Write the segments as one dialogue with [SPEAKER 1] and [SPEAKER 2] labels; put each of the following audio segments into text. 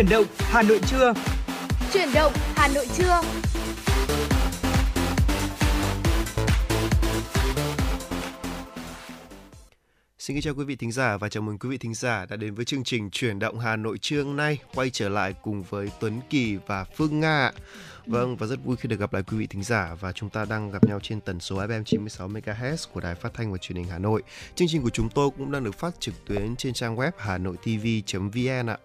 [SPEAKER 1] Chuyển động Hà Nội trưa.
[SPEAKER 2] Chuyển động Hà Nội trưa.
[SPEAKER 3] Xin kính chào quý vị thính giả và chào mừng quý vị thính giả đã đến với chương trình Chuyển động Hà Nội trưa hôm nay quay trở lại cùng với Tuấn Kỳ và Phương Nga. Vâng và rất vui khi được gặp lại quý vị thính giả và chúng ta đang gặp nhau trên tần số FM 96 MHz của Đài Phát thanh và Truyền hình Hà Nội. Chương trình của chúng tôi cũng đang được phát trực tuyến trên trang web hanoitv.vn ạ.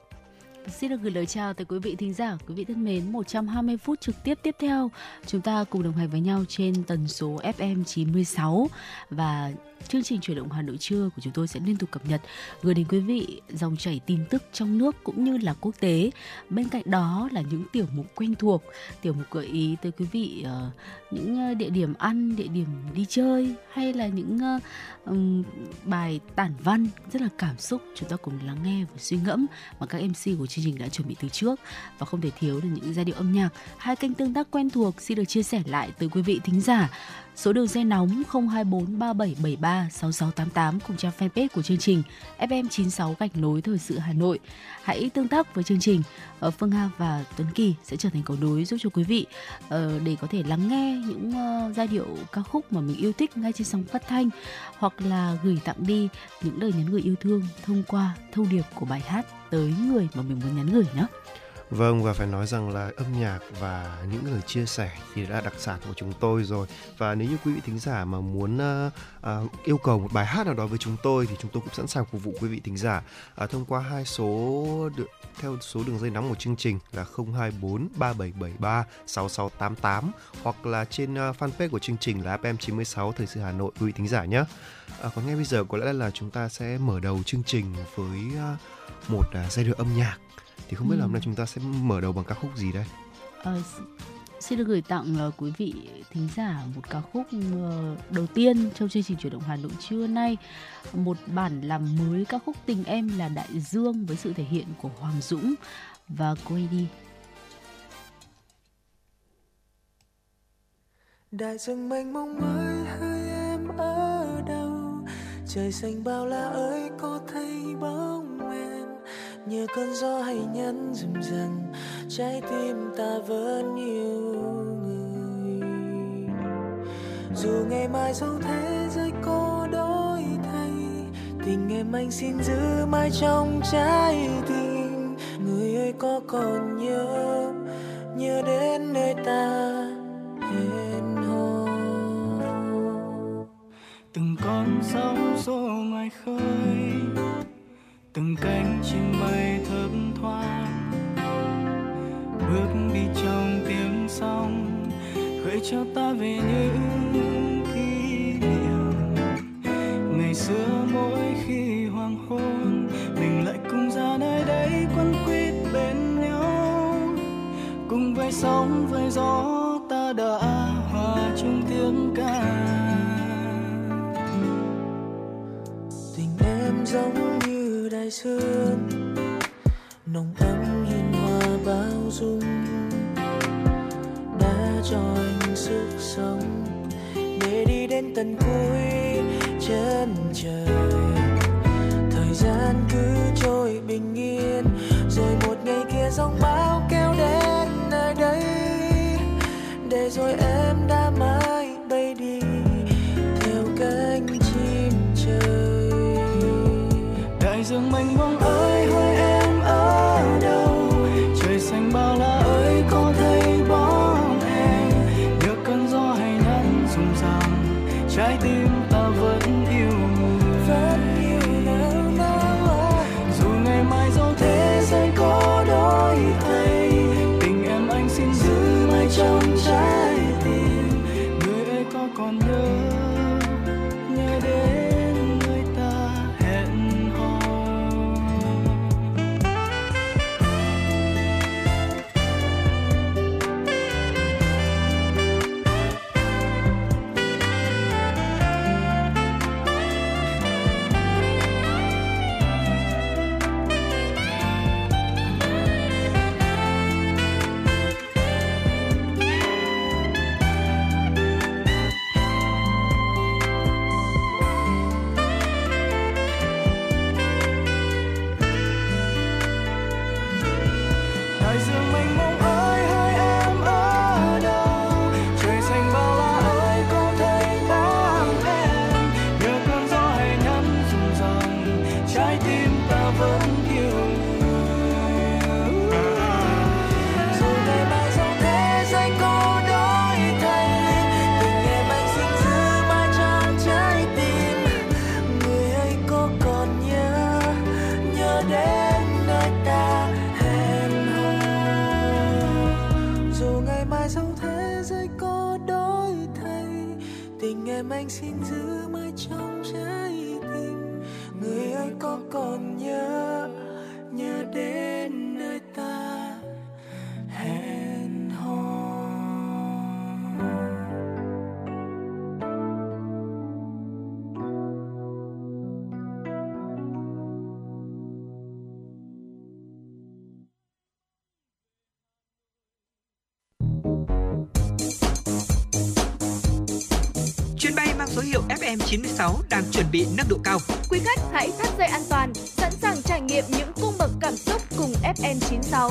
[SPEAKER 4] Xin được gửi lời chào tới quý vị thính giả, quý vị thân mến. 120 phút trực tiếp tiếp theo, chúng ta cùng đồng hành với nhau trên tần số FM 96 và chương trình chuyển động Hà Nội trưa của chúng tôi sẽ liên tục cập nhật gửi đến quý vị dòng chảy tin tức trong nước cũng như là quốc tế. Bên cạnh đó là những tiểu mục quen thuộc, tiểu mục gợi ý tới quý vị uh, những ờ, địa điểm ăn, địa điểm đi chơi hay là những uh, um, bài tản văn rất là cảm xúc chúng ta cùng lắng nghe và suy ngẫm mà các MC của chương trình đã chuẩn bị từ trước và không thể thiếu là những giai điệu âm nhạc. Hai kênh tương tác quen thuộc xin được chia sẻ lại tới quý vị thính giả Số đường dây nóng 024 3773 6688 cùng trang fanpage của chương trình FM96 gạch nối thời sự Hà Nội. Hãy tương tác với chương trình. Ờ, Phương Hà và Tuấn Kỳ sẽ trở thành cầu nối giúp cho quý vị ờ, để có thể lắng nghe những ờ, giai điệu ca khúc mà mình yêu thích ngay trên sóng phát thanh, hoặc là gửi tặng đi những lời nhắn gửi yêu thương thông qua thông điệp của bài hát tới người mà mình muốn nhắn gửi nhé.
[SPEAKER 3] Vâng và phải nói rằng là âm nhạc và những lời chia sẻ thì đã đặc sản của chúng tôi rồi. Và nếu như quý vị thính giả mà muốn uh, uh, yêu cầu một bài hát nào đó với chúng tôi thì chúng tôi cũng sẵn sàng phục vụ quý vị thính giả. Uh, thông qua hai số được theo số đường dây nóng của chương trình là 024 3773 6688 hoặc là trên uh, fanpage của chương trình là FM96 Thời sự Hà Nội quý vị thính giả nhé. À, còn ngay bây giờ có lẽ là chúng ta sẽ mở đầu chương trình với uh, một uh, giai điệu âm nhạc thì không biết ừ. là hôm nay chúng ta sẽ mở đầu bằng ca khúc gì đây?
[SPEAKER 4] À, xin được gửi tặng uh, quý vị thính giả một ca khúc uh, đầu tiên trong chương trình chuyển động Hà Nội trưa nay. Một bản làm mới ca khúc tình em là đại dương với sự thể hiện của Hoàng Dũng và quay đi.
[SPEAKER 5] Đại dương mênh mông ơi hỡi em ở đâu? Trời xanh bao la ơi có thấy bóng em như cơn gió hay nhấn dần dần, trái tim ta vẫn yêu người. Dù ngày mai dẫu thế giới có đổi thay tình em anh xin giữ mãi trong trái tim. Người ơi, có còn nhớ nhớ đến nơi ta hẹn hò?
[SPEAKER 6] Từng con sóng xô ngoài khơi từng cánh chim bay thấp thoáng, bước đi trong tiếng sóng, gợi cho ta về những kỷ niệm. Ngày xưa mỗi khi hoàng hôn, mình lại cùng ra nơi đây quấn quýt bên nhau. Cùng với sóng, với gió ta đã hòa chung tiếng ca.
[SPEAKER 5] Tình em giống như đại sương nồng ấm hiên hòa bao dung, đã cho anh sức sống. Để đi đến tận cuối chân trời, thời gian cứ trôi bình yên. Rồi một ngày kia giông bão kéo đến nơi đây, để rồi em đã mãi
[SPEAKER 6] dương mênh mông ơi
[SPEAKER 1] đang chuẩn bị nâng độ cao.
[SPEAKER 2] Quý khách hãy thắt dây an toàn, sẵn sàng trải nghiệm những cung bậc cảm xúc cùng FM 96.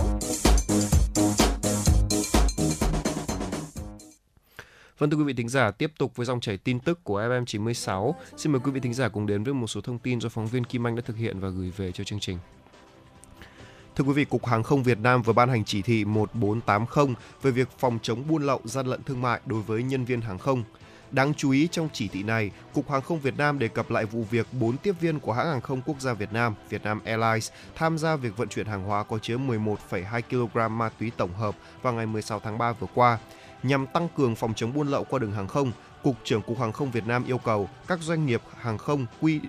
[SPEAKER 3] Vâng thưa quý vị thính giả, tiếp tục với dòng chảy tin tức của FM 96. Xin mời quý vị thính giả cùng đến với một số thông tin do phóng viên Kim Anh đã thực hiện và gửi về cho chương trình. Thưa quý vị, Cục Hàng không Việt Nam vừa ban hành chỉ thị 1480 về việc phòng chống buôn lậu gian lận thương mại đối với nhân viên hàng không. Đáng chú ý trong chỉ thị này, Cục Hàng không Việt Nam đề cập lại vụ việc 4 tiếp viên của hãng hàng không quốc gia Việt Nam, Vietnam Airlines, tham gia việc vận chuyển hàng hóa có chứa 11,2 kg ma túy tổng hợp vào ngày 16 tháng 3 vừa qua. Nhằm tăng cường phòng chống buôn lậu qua đường hàng không, Cục trưởng Cục Hàng không Việt Nam yêu cầu các doanh nghiệp hàng không quy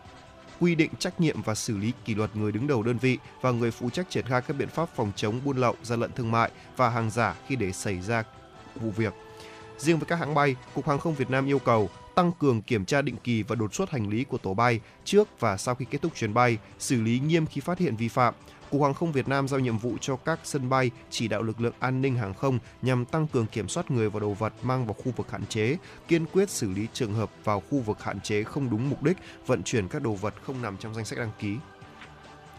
[SPEAKER 3] quy định trách nhiệm và xử lý kỷ luật người đứng đầu đơn vị và người phụ trách triển khai các biện pháp phòng chống buôn lậu, gian lận thương mại và hàng giả khi để xảy ra vụ việc. Riêng với các hãng bay, Cục Hàng không Việt Nam yêu cầu tăng cường kiểm tra định kỳ và đột xuất hành lý của tổ bay trước và sau khi kết thúc chuyến bay, xử lý nghiêm khi phát hiện vi phạm. Cục Hàng không Việt Nam giao nhiệm vụ cho các sân bay chỉ đạo lực lượng an ninh hàng không nhằm tăng cường kiểm soát người và đồ vật mang vào khu vực hạn chế, kiên quyết xử lý trường hợp vào khu vực hạn chế không đúng mục đích, vận chuyển các đồ vật không nằm trong danh sách đăng ký.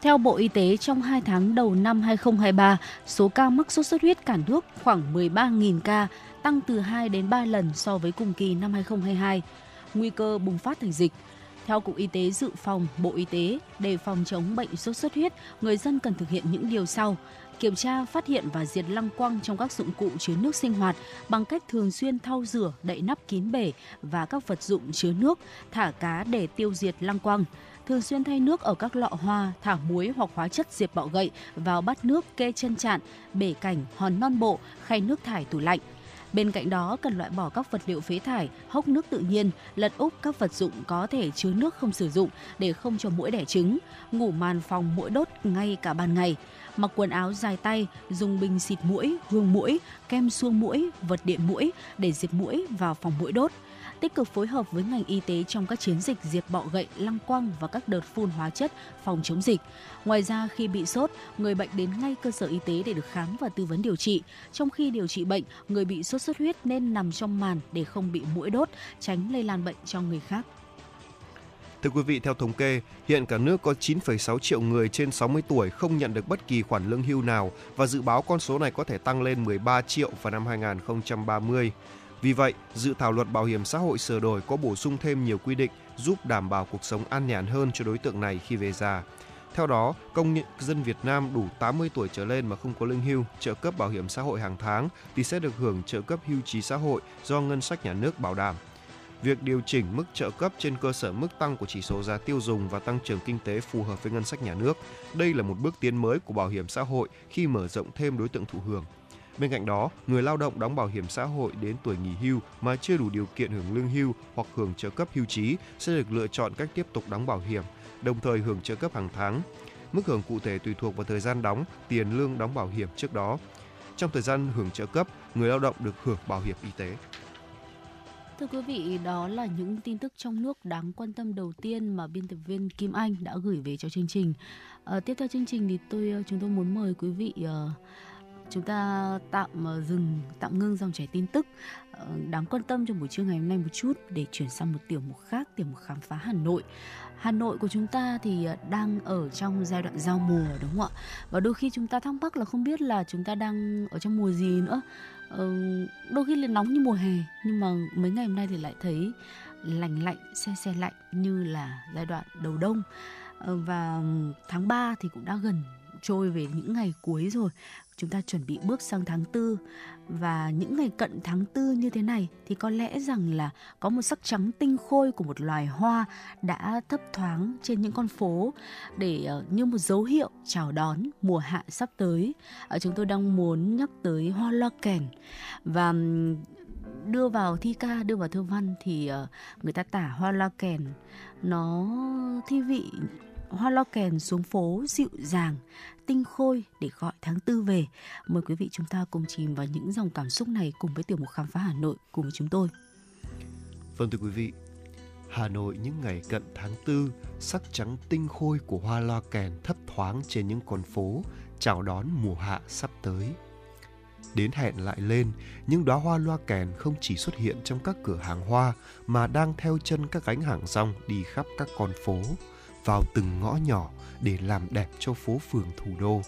[SPEAKER 4] Theo Bộ Y tế, trong 2 tháng đầu năm 2023, số ca mắc sốt xuất huyết cả nước khoảng 13.000 ca, tăng từ 2 đến 3 lần so với cùng kỳ năm 2022. Nguy cơ bùng phát thành dịch. Theo Cục Y tế Dự phòng Bộ Y tế, để phòng chống bệnh sốt xuất huyết, người dân cần thực hiện những điều sau. Kiểm tra, phát hiện và diệt lăng quăng trong các dụng cụ chứa nước sinh hoạt bằng cách thường xuyên thau rửa, đậy nắp kín bể và các vật dụng chứa nước, thả cá để tiêu diệt lăng quăng thường xuyên thay nước ở các lọ hoa, thả muối hoặc hóa chất diệt bọ gậy vào bát nước kê chân chạn, bể cảnh, hòn non bộ, khay nước thải tủ lạnh. Bên cạnh đó, cần loại bỏ các vật liệu phế thải, hốc nước tự nhiên, lật úp các vật dụng có thể chứa nước không sử dụng để không cho mũi đẻ trứng, ngủ màn phòng mũi đốt ngay cả ban ngày, mặc quần áo dài tay, dùng bình xịt mũi, hương mũi, kem xuông mũi, vật điện mũi để diệt mũi vào phòng mũi đốt tích cực phối hợp với ngành y tế trong các chiến dịch diệt bọ gậy, lăng quăng và các đợt phun hóa chất phòng chống dịch. Ngoài ra, khi bị sốt, người bệnh đến ngay cơ sở y tế để được khám và tư vấn điều trị. Trong khi điều trị bệnh, người bị sốt xuất huyết nên nằm trong màn để không bị mũi đốt, tránh lây lan bệnh cho người khác.
[SPEAKER 3] Thưa quý vị, theo thống kê, hiện cả nước có 9,6 triệu người trên 60 tuổi không nhận được bất kỳ khoản lương hưu nào và dự báo con số này có thể tăng lên 13 triệu vào năm 2030. Vì vậy, dự thảo luật bảo hiểm xã hội sửa đổi có bổ sung thêm nhiều quy định giúp đảm bảo cuộc sống an nhàn hơn cho đối tượng này khi về già. Theo đó, công dân Việt Nam đủ 80 tuổi trở lên mà không có lương hưu, trợ cấp bảo hiểm xã hội hàng tháng thì sẽ được hưởng trợ cấp hưu trí xã hội do ngân sách nhà nước bảo đảm. Việc điều chỉnh mức trợ cấp trên cơ sở mức tăng của chỉ số giá tiêu dùng và tăng trưởng kinh tế phù hợp với ngân sách nhà nước. Đây là một bước tiến mới của bảo hiểm xã hội khi mở rộng thêm đối tượng thụ hưởng. Bên cạnh đó, người lao động đóng bảo hiểm xã hội đến tuổi nghỉ hưu mà chưa đủ điều kiện hưởng lương hưu hoặc hưởng trợ cấp hưu trí sẽ được lựa chọn cách tiếp tục đóng bảo hiểm, đồng thời hưởng trợ cấp hàng tháng. Mức hưởng cụ thể tùy thuộc vào thời gian đóng, tiền lương đóng bảo hiểm trước đó. Trong thời gian hưởng trợ cấp, người lao động được hưởng bảo hiểm y tế.
[SPEAKER 4] Thưa quý vị, đó là những tin tức trong nước đáng quan tâm đầu tiên mà biên tập viên Kim Anh đã gửi về cho chương trình. À, tiếp theo chương trình thì tôi ờ, chúng tôi muốn mời quý vị uh, chúng ta tạm ờ, dừng, tạm ngưng dòng chảy tin tức. Ờ, đáng quan tâm trong buổi trưa ngày hôm nay một chút để chuyển sang một tiểu mục khác, tiểu mục khám phá Hà Nội. Hà Nội của chúng ta thì ờ, đang ở trong giai đoạn giao mùa, đúng không ạ? Và đôi khi chúng ta thắc mắc là không biết là chúng ta đang ở trong mùa gì nữa. Đôi khi là nóng như mùa hè, nhưng mà mấy ngày hôm nay thì lại thấy lành lạnh xe xe lạnh như là giai đoạn đầu đông. Và tháng 3 thì cũng đã gần trôi về những ngày cuối rồi chúng ta chuẩn bị bước sang tháng tư. Và những ngày cận tháng tư như thế này thì có lẽ rằng là có một sắc trắng tinh khôi của một loài hoa đã thấp thoáng trên những con phố để ờ, như một dấu hiệu chào đón mùa hạ sắp tới. Ờ, chúng tôi đang muốn nhắc tới hoa loa kèn. Và đưa vào thi ca, đưa vào thơ văn thì ờ, người ta tả hoa loa kèn. Nó thi vị hoa lo kèn xuống phố dịu dàng tinh khôi để gọi tháng tư về. Mời quý vị chúng ta cùng chìm vào những dòng cảm xúc này cùng với tiểu mục khám phá Hà Nội cùng với chúng tôi.
[SPEAKER 3] Vâng thưa quý vị, Hà Nội những ngày cận tháng tư, sắc trắng tinh khôi của hoa loa kèn thấp thoáng trên những con phố, chào đón mùa hạ sắp tới. Đến hẹn lại lên, những đóa hoa loa kèn không chỉ xuất hiện trong các cửa hàng hoa mà đang theo chân các gánh hàng rong đi khắp các con phố, vào từng ngõ nhỏ để làm đẹp cho phố phường thủ đô.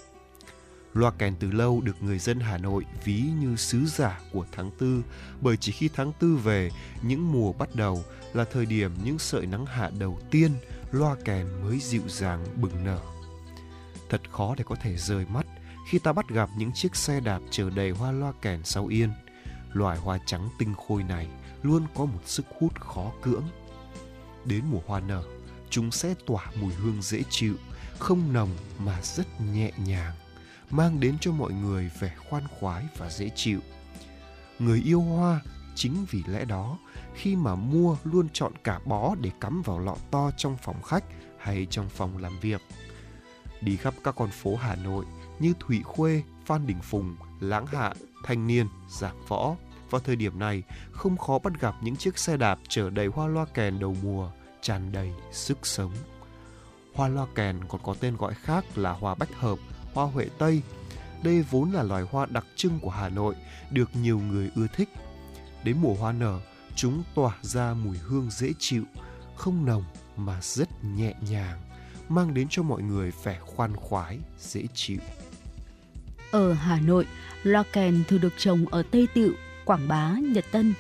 [SPEAKER 3] Loa kèn từ lâu được người dân Hà Nội ví như sứ giả của tháng tư, bởi chỉ khi tháng tư về, những mùa bắt đầu là thời điểm những sợi nắng hạ đầu tiên, loa kèn mới dịu dàng bừng nở. Thật khó để có thể rời mắt khi ta bắt gặp những chiếc xe đạp chở đầy hoa loa kèn sau yên. Loài hoa trắng tinh khôi này luôn có một sức hút khó cưỡng. Đến mùa hoa nở, chúng sẽ tỏa mùi hương dễ chịu, không nồng mà rất nhẹ nhàng, mang đến cho mọi người vẻ khoan khoái và dễ chịu. Người yêu hoa chính vì lẽ đó khi mà mua luôn chọn cả bó để cắm vào lọ to trong phòng khách hay trong phòng làm việc. Đi khắp các con phố Hà Nội như Thụy Khuê, Phan Đình Phùng, Láng Hạ, Thanh Niên, Giảng Võ. Vào thời điểm này, không khó bắt gặp những chiếc xe đạp chở đầy hoa loa kèn đầu mùa, tràn đầy sức sống. Hoa loa kèn còn có tên gọi khác là hoa bách hợp, hoa huệ tây. Đây vốn là loài hoa đặc trưng của Hà Nội, được nhiều người ưa thích. Đến mùa hoa nở, chúng tỏa ra mùi hương dễ chịu, không nồng mà rất nhẹ nhàng, mang đến cho mọi người vẻ khoan khoái, dễ chịu.
[SPEAKER 4] Ở Hà Nội, loa kèn thường được trồng ở Tây Tựu, Quảng Bá, Nhật Tân.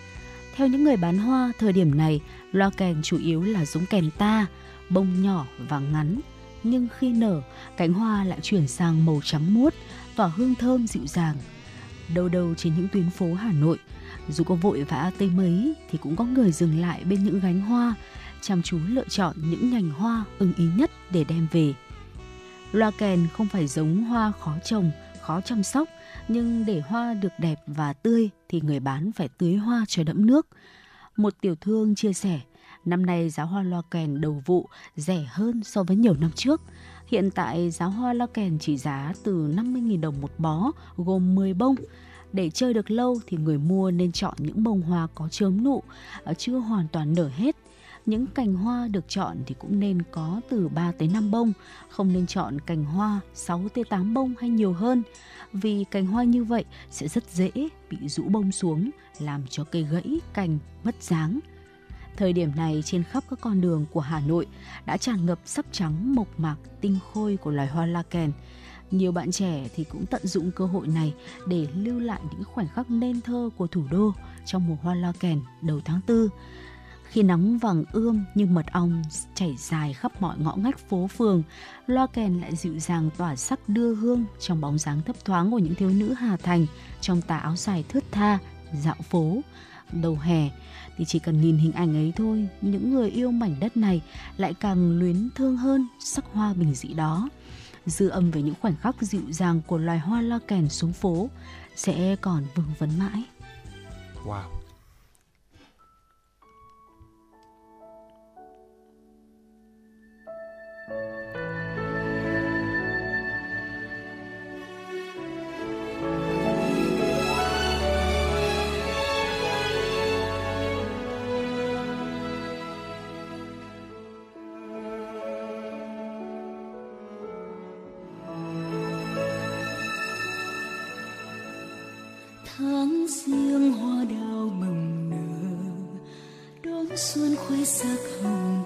[SPEAKER 4] Theo những người bán hoa, thời điểm này, loa kèn chủ yếu là giống kèn ta, bông nhỏ và ngắn. Nhưng khi nở, cánh hoa lại chuyển sang màu trắng muốt, tỏa hương thơm dịu dàng. Đâu đâu trên những tuyến phố Hà Nội, dù có vội vã tới mấy thì cũng có người dừng lại bên những gánh hoa, chăm chú lựa chọn những nhành hoa ưng ý nhất để đem về. Loa kèn không phải giống hoa khó trồng, khó chăm sóc, nhưng để hoa được đẹp và tươi thì người bán phải tưới hoa cho đẫm nước. Một tiểu thương chia sẻ, năm nay giá hoa loa kèn đầu vụ rẻ hơn so với nhiều năm trước. Hiện tại giá hoa loa kèn chỉ giá từ 50.000 đồng một bó, gồm 10 bông. Để chơi được lâu thì người mua nên chọn những bông hoa có chớm nụ, ờ, chưa hoàn toàn nở hết. Những cành hoa được chọn thì cũng nên có từ 3 tới 5 bông, không nên chọn cành hoa 6 tới 8 bông hay nhiều hơn, vì cành hoa như vậy sẽ rất dễ bị rũ bông xuống, làm cho cây gãy cành mất dáng. Thời điểm này trên khắp các con đường của Hà Nội đã tràn ngập sắc trắng mộc mạc tinh khôi của loài hoa la kèn. Nhiều bạn trẻ thì cũng tận dụng cơ hội này để lưu lại những khoảnh khắc nên thơ của thủ đô trong mùa hoa la kèn đầu tháng 4. Khi nắng vàng ươm như mật ong chảy dài khắp mọi ngõ ngách phố phường, loa kèn lại dịu dàng tỏa sắc đưa hương trong bóng dáng thấp thoáng của những thiếu nữ Hà Thành trong tà áo dài thướt tha, dạo phố. Đầu hè thì chỉ cần nhìn hình ảnh ấy thôi, những người yêu mảnh đất này lại càng luyến thương hơn sắc hoa bình dị đó dư âm về những khoảnh khắc dịu dàng của loài hoa la kèn xuống phố sẽ còn vương vấn mãi.
[SPEAKER 3] Wow, riêng hoa
[SPEAKER 7] đào bừng nở đón xuân khoe sắc hồng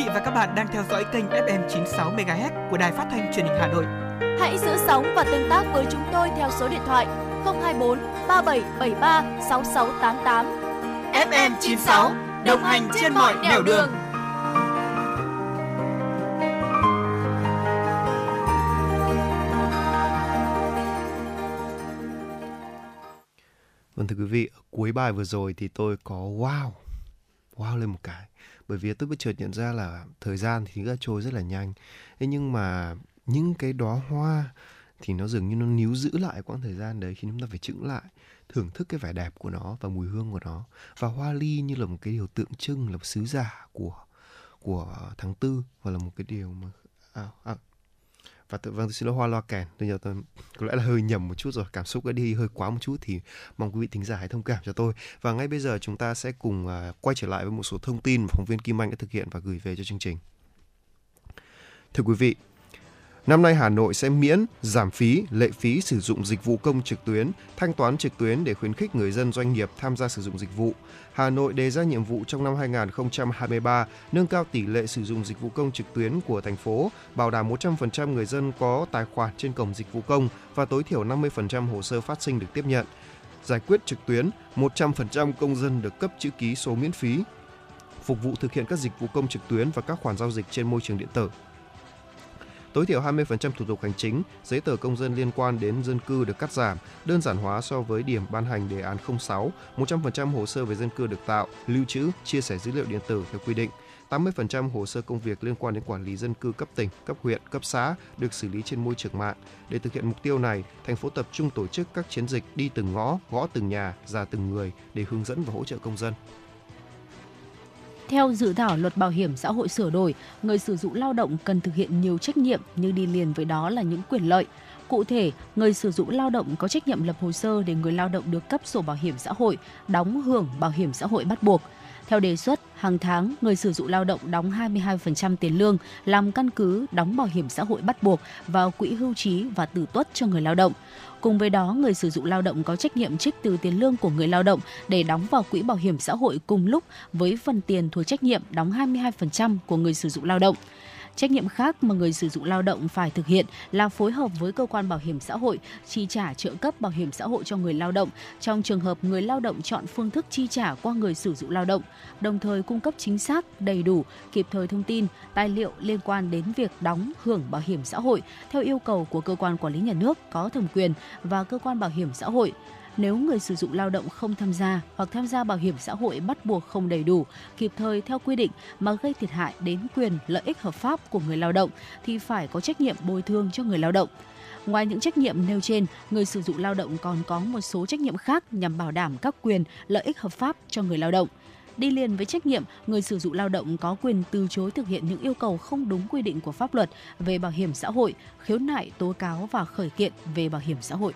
[SPEAKER 1] vị và các bạn đang theo dõi kênh FM 96 MHz của đài phát thanh truyền hình Hà Nội.
[SPEAKER 2] Hãy giữ sóng và tương tác với chúng tôi theo số điện thoại 024 3773 6688.
[SPEAKER 1] FM 96 đồng hành trên mọi nẻo đường.
[SPEAKER 3] Vâng thưa quý vị, ở cuối bài vừa rồi thì tôi có wow, wow lên một cái. Bởi vì tôi bất chợt nhận ra là thời gian thì đã trôi rất là nhanh. Thế nhưng mà những cái đóa hoa thì nó dường như nó níu giữ lại quãng thời gian đấy khi chúng ta phải chững lại thưởng thức cái vẻ đẹp của nó và mùi hương của nó và hoa ly như là một cái điều tượng trưng là một sứ giả của của tháng tư và là một cái điều mà à, à, và tự vâng tôi xin lỗi hoa loa kèn. Tôi nhớ tôi có lẽ là hơi nhầm một chút rồi cảm xúc đã đi hơi quá một chút thì mong quý vị thính giả hãy thông cảm cho tôi. Và ngay bây giờ chúng ta sẽ cùng uh, quay trở lại với một số thông tin mà phóng viên Kim Anh đã thực hiện và gửi về cho chương trình. Thưa quý vị Năm nay Hà Nội sẽ miễn, giảm phí, lệ phí sử dụng dịch vụ công trực tuyến, thanh toán trực tuyến để khuyến khích người dân doanh nghiệp tham gia sử dụng dịch vụ. Hà Nội đề ra nhiệm vụ trong năm 2023 nâng cao tỷ lệ sử dụng dịch vụ công trực tuyến của thành phố, bảo đảm 100% người dân có tài khoản trên cổng dịch vụ công và tối thiểu 50% hồ sơ phát sinh được tiếp nhận. Giải quyết trực tuyến, 100% công dân được cấp chữ ký số miễn phí, phục vụ thực hiện các dịch vụ công trực tuyến và các khoản giao dịch trên môi trường điện tử tối thiểu 20% thủ tục hành chính, giấy tờ công dân liên quan đến dân cư được cắt giảm, đơn giản hóa so với điểm ban hành đề án 06, 100% hồ sơ về dân cư được tạo, lưu trữ, chia sẻ dữ liệu điện tử theo quy định. 80% hồ sơ công việc liên quan đến quản lý dân cư cấp tỉnh, cấp huyện, cấp xã được xử lý trên môi trường mạng. Để thực hiện mục tiêu này, thành phố tập trung tổ chức các chiến dịch đi từng ngõ, gõ từng nhà, ra từng người để hướng dẫn và hỗ trợ công dân.
[SPEAKER 4] Theo dự thảo luật bảo hiểm xã hội sửa đổi, người sử dụng lao động cần thực hiện nhiều trách nhiệm nhưng đi liền với đó là những quyền lợi. Cụ thể, người sử dụng lao động có trách nhiệm lập hồ sơ để người lao động được cấp sổ bảo hiểm xã hội, đóng hưởng bảo hiểm xã hội bắt buộc. Theo đề xuất, hàng tháng người sử dụng lao động đóng 22% tiền lương làm căn cứ đóng bảo hiểm xã hội bắt buộc vào quỹ hưu trí và tử tuất cho người lao động. Cùng với đó, người sử dụng lao động có trách nhiệm trích từ tiền lương của người lao động để đóng vào quỹ bảo hiểm xã hội cùng lúc với phần tiền thuộc trách nhiệm đóng 22% của người sử dụng lao động. Trách nhiệm khác mà người sử dụng lao động phải thực hiện là phối hợp với cơ quan bảo hiểm xã hội chi trả trợ cấp bảo hiểm xã hội cho người lao động trong trường hợp người lao động chọn phương thức chi trả qua người sử dụng lao động, đồng thời cung cấp chính xác, đầy đủ, kịp thời thông tin, tài liệu liên quan đến việc đóng hưởng bảo hiểm xã hội theo yêu cầu của cơ quan quản lý nhà nước có thẩm quyền và cơ quan bảo hiểm xã hội nếu người sử dụng lao động không tham gia hoặc tham gia bảo hiểm xã hội bắt buộc không đầy đủ, kịp thời theo quy định mà gây thiệt hại đến quyền lợi ích hợp pháp của người lao động thì phải có trách nhiệm bồi thường cho người lao động. Ngoài những trách nhiệm nêu trên, người sử dụng lao động còn có một số trách nhiệm khác nhằm bảo đảm các quyền lợi ích hợp pháp cho người lao động. Đi liền với trách nhiệm, người sử dụng lao động có quyền từ chối thực hiện những yêu cầu không đúng quy định của pháp luật về bảo hiểm xã hội, khiếu nại, tố cáo và khởi kiện về bảo hiểm xã hội.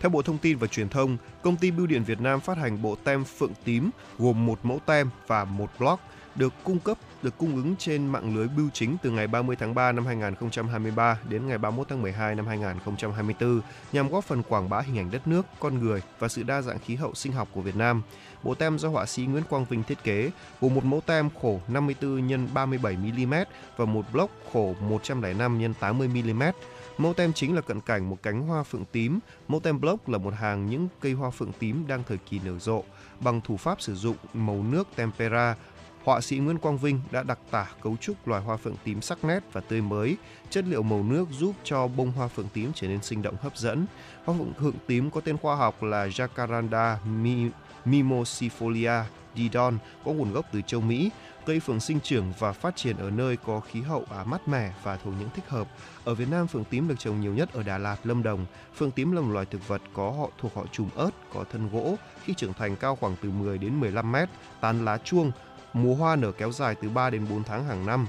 [SPEAKER 3] Theo Bộ Thông tin và Truyền thông, công ty Bưu điện Việt Nam phát hành bộ tem phượng tím gồm một mẫu tem và một block được cung cấp được cung ứng trên mạng lưới bưu chính từ ngày 30 tháng 3 năm 2023 đến ngày 31 tháng 12 năm 2024 nhằm góp phần quảng bá hình ảnh đất nước, con người và sự đa dạng khí hậu sinh học của Việt Nam. Bộ tem do họa sĩ Nguyễn Quang Vinh thiết kế, gồm một mẫu tem khổ 54 x 37 mm và một block khổ 105 x 80 mm. Mẫu tem chính là cận cảnh một cánh hoa phượng tím. Mẫu tem block là một hàng những cây hoa phượng tím đang thời kỳ nở rộ. Bằng thủ pháp sử dụng màu nước tempera, họa sĩ Nguyễn Quang Vinh đã đặc tả cấu trúc loài hoa phượng tím sắc nét và tươi mới. Chất liệu màu nước giúp cho bông hoa phượng tím trở nên sinh động hấp dẫn. Hoa phượng tím có tên khoa học là Jacaranda mimosifolia didon có nguồn gốc từ châu Mỹ. Cây phượng sinh trưởng và phát triển ở nơi có khí hậu à, mát mẻ và thổ nhưỡng thích hợp. Ở Việt Nam, phượng tím được trồng nhiều nhất ở Đà Lạt, Lâm Đồng. Phượng tím là một loài thực vật có họ thuộc họ trùm ớt, có thân gỗ, khi trưởng thành cao khoảng từ 10 đến 15 mét, tán lá chuông, mùa hoa nở kéo dài từ 3 đến 4 tháng hàng năm.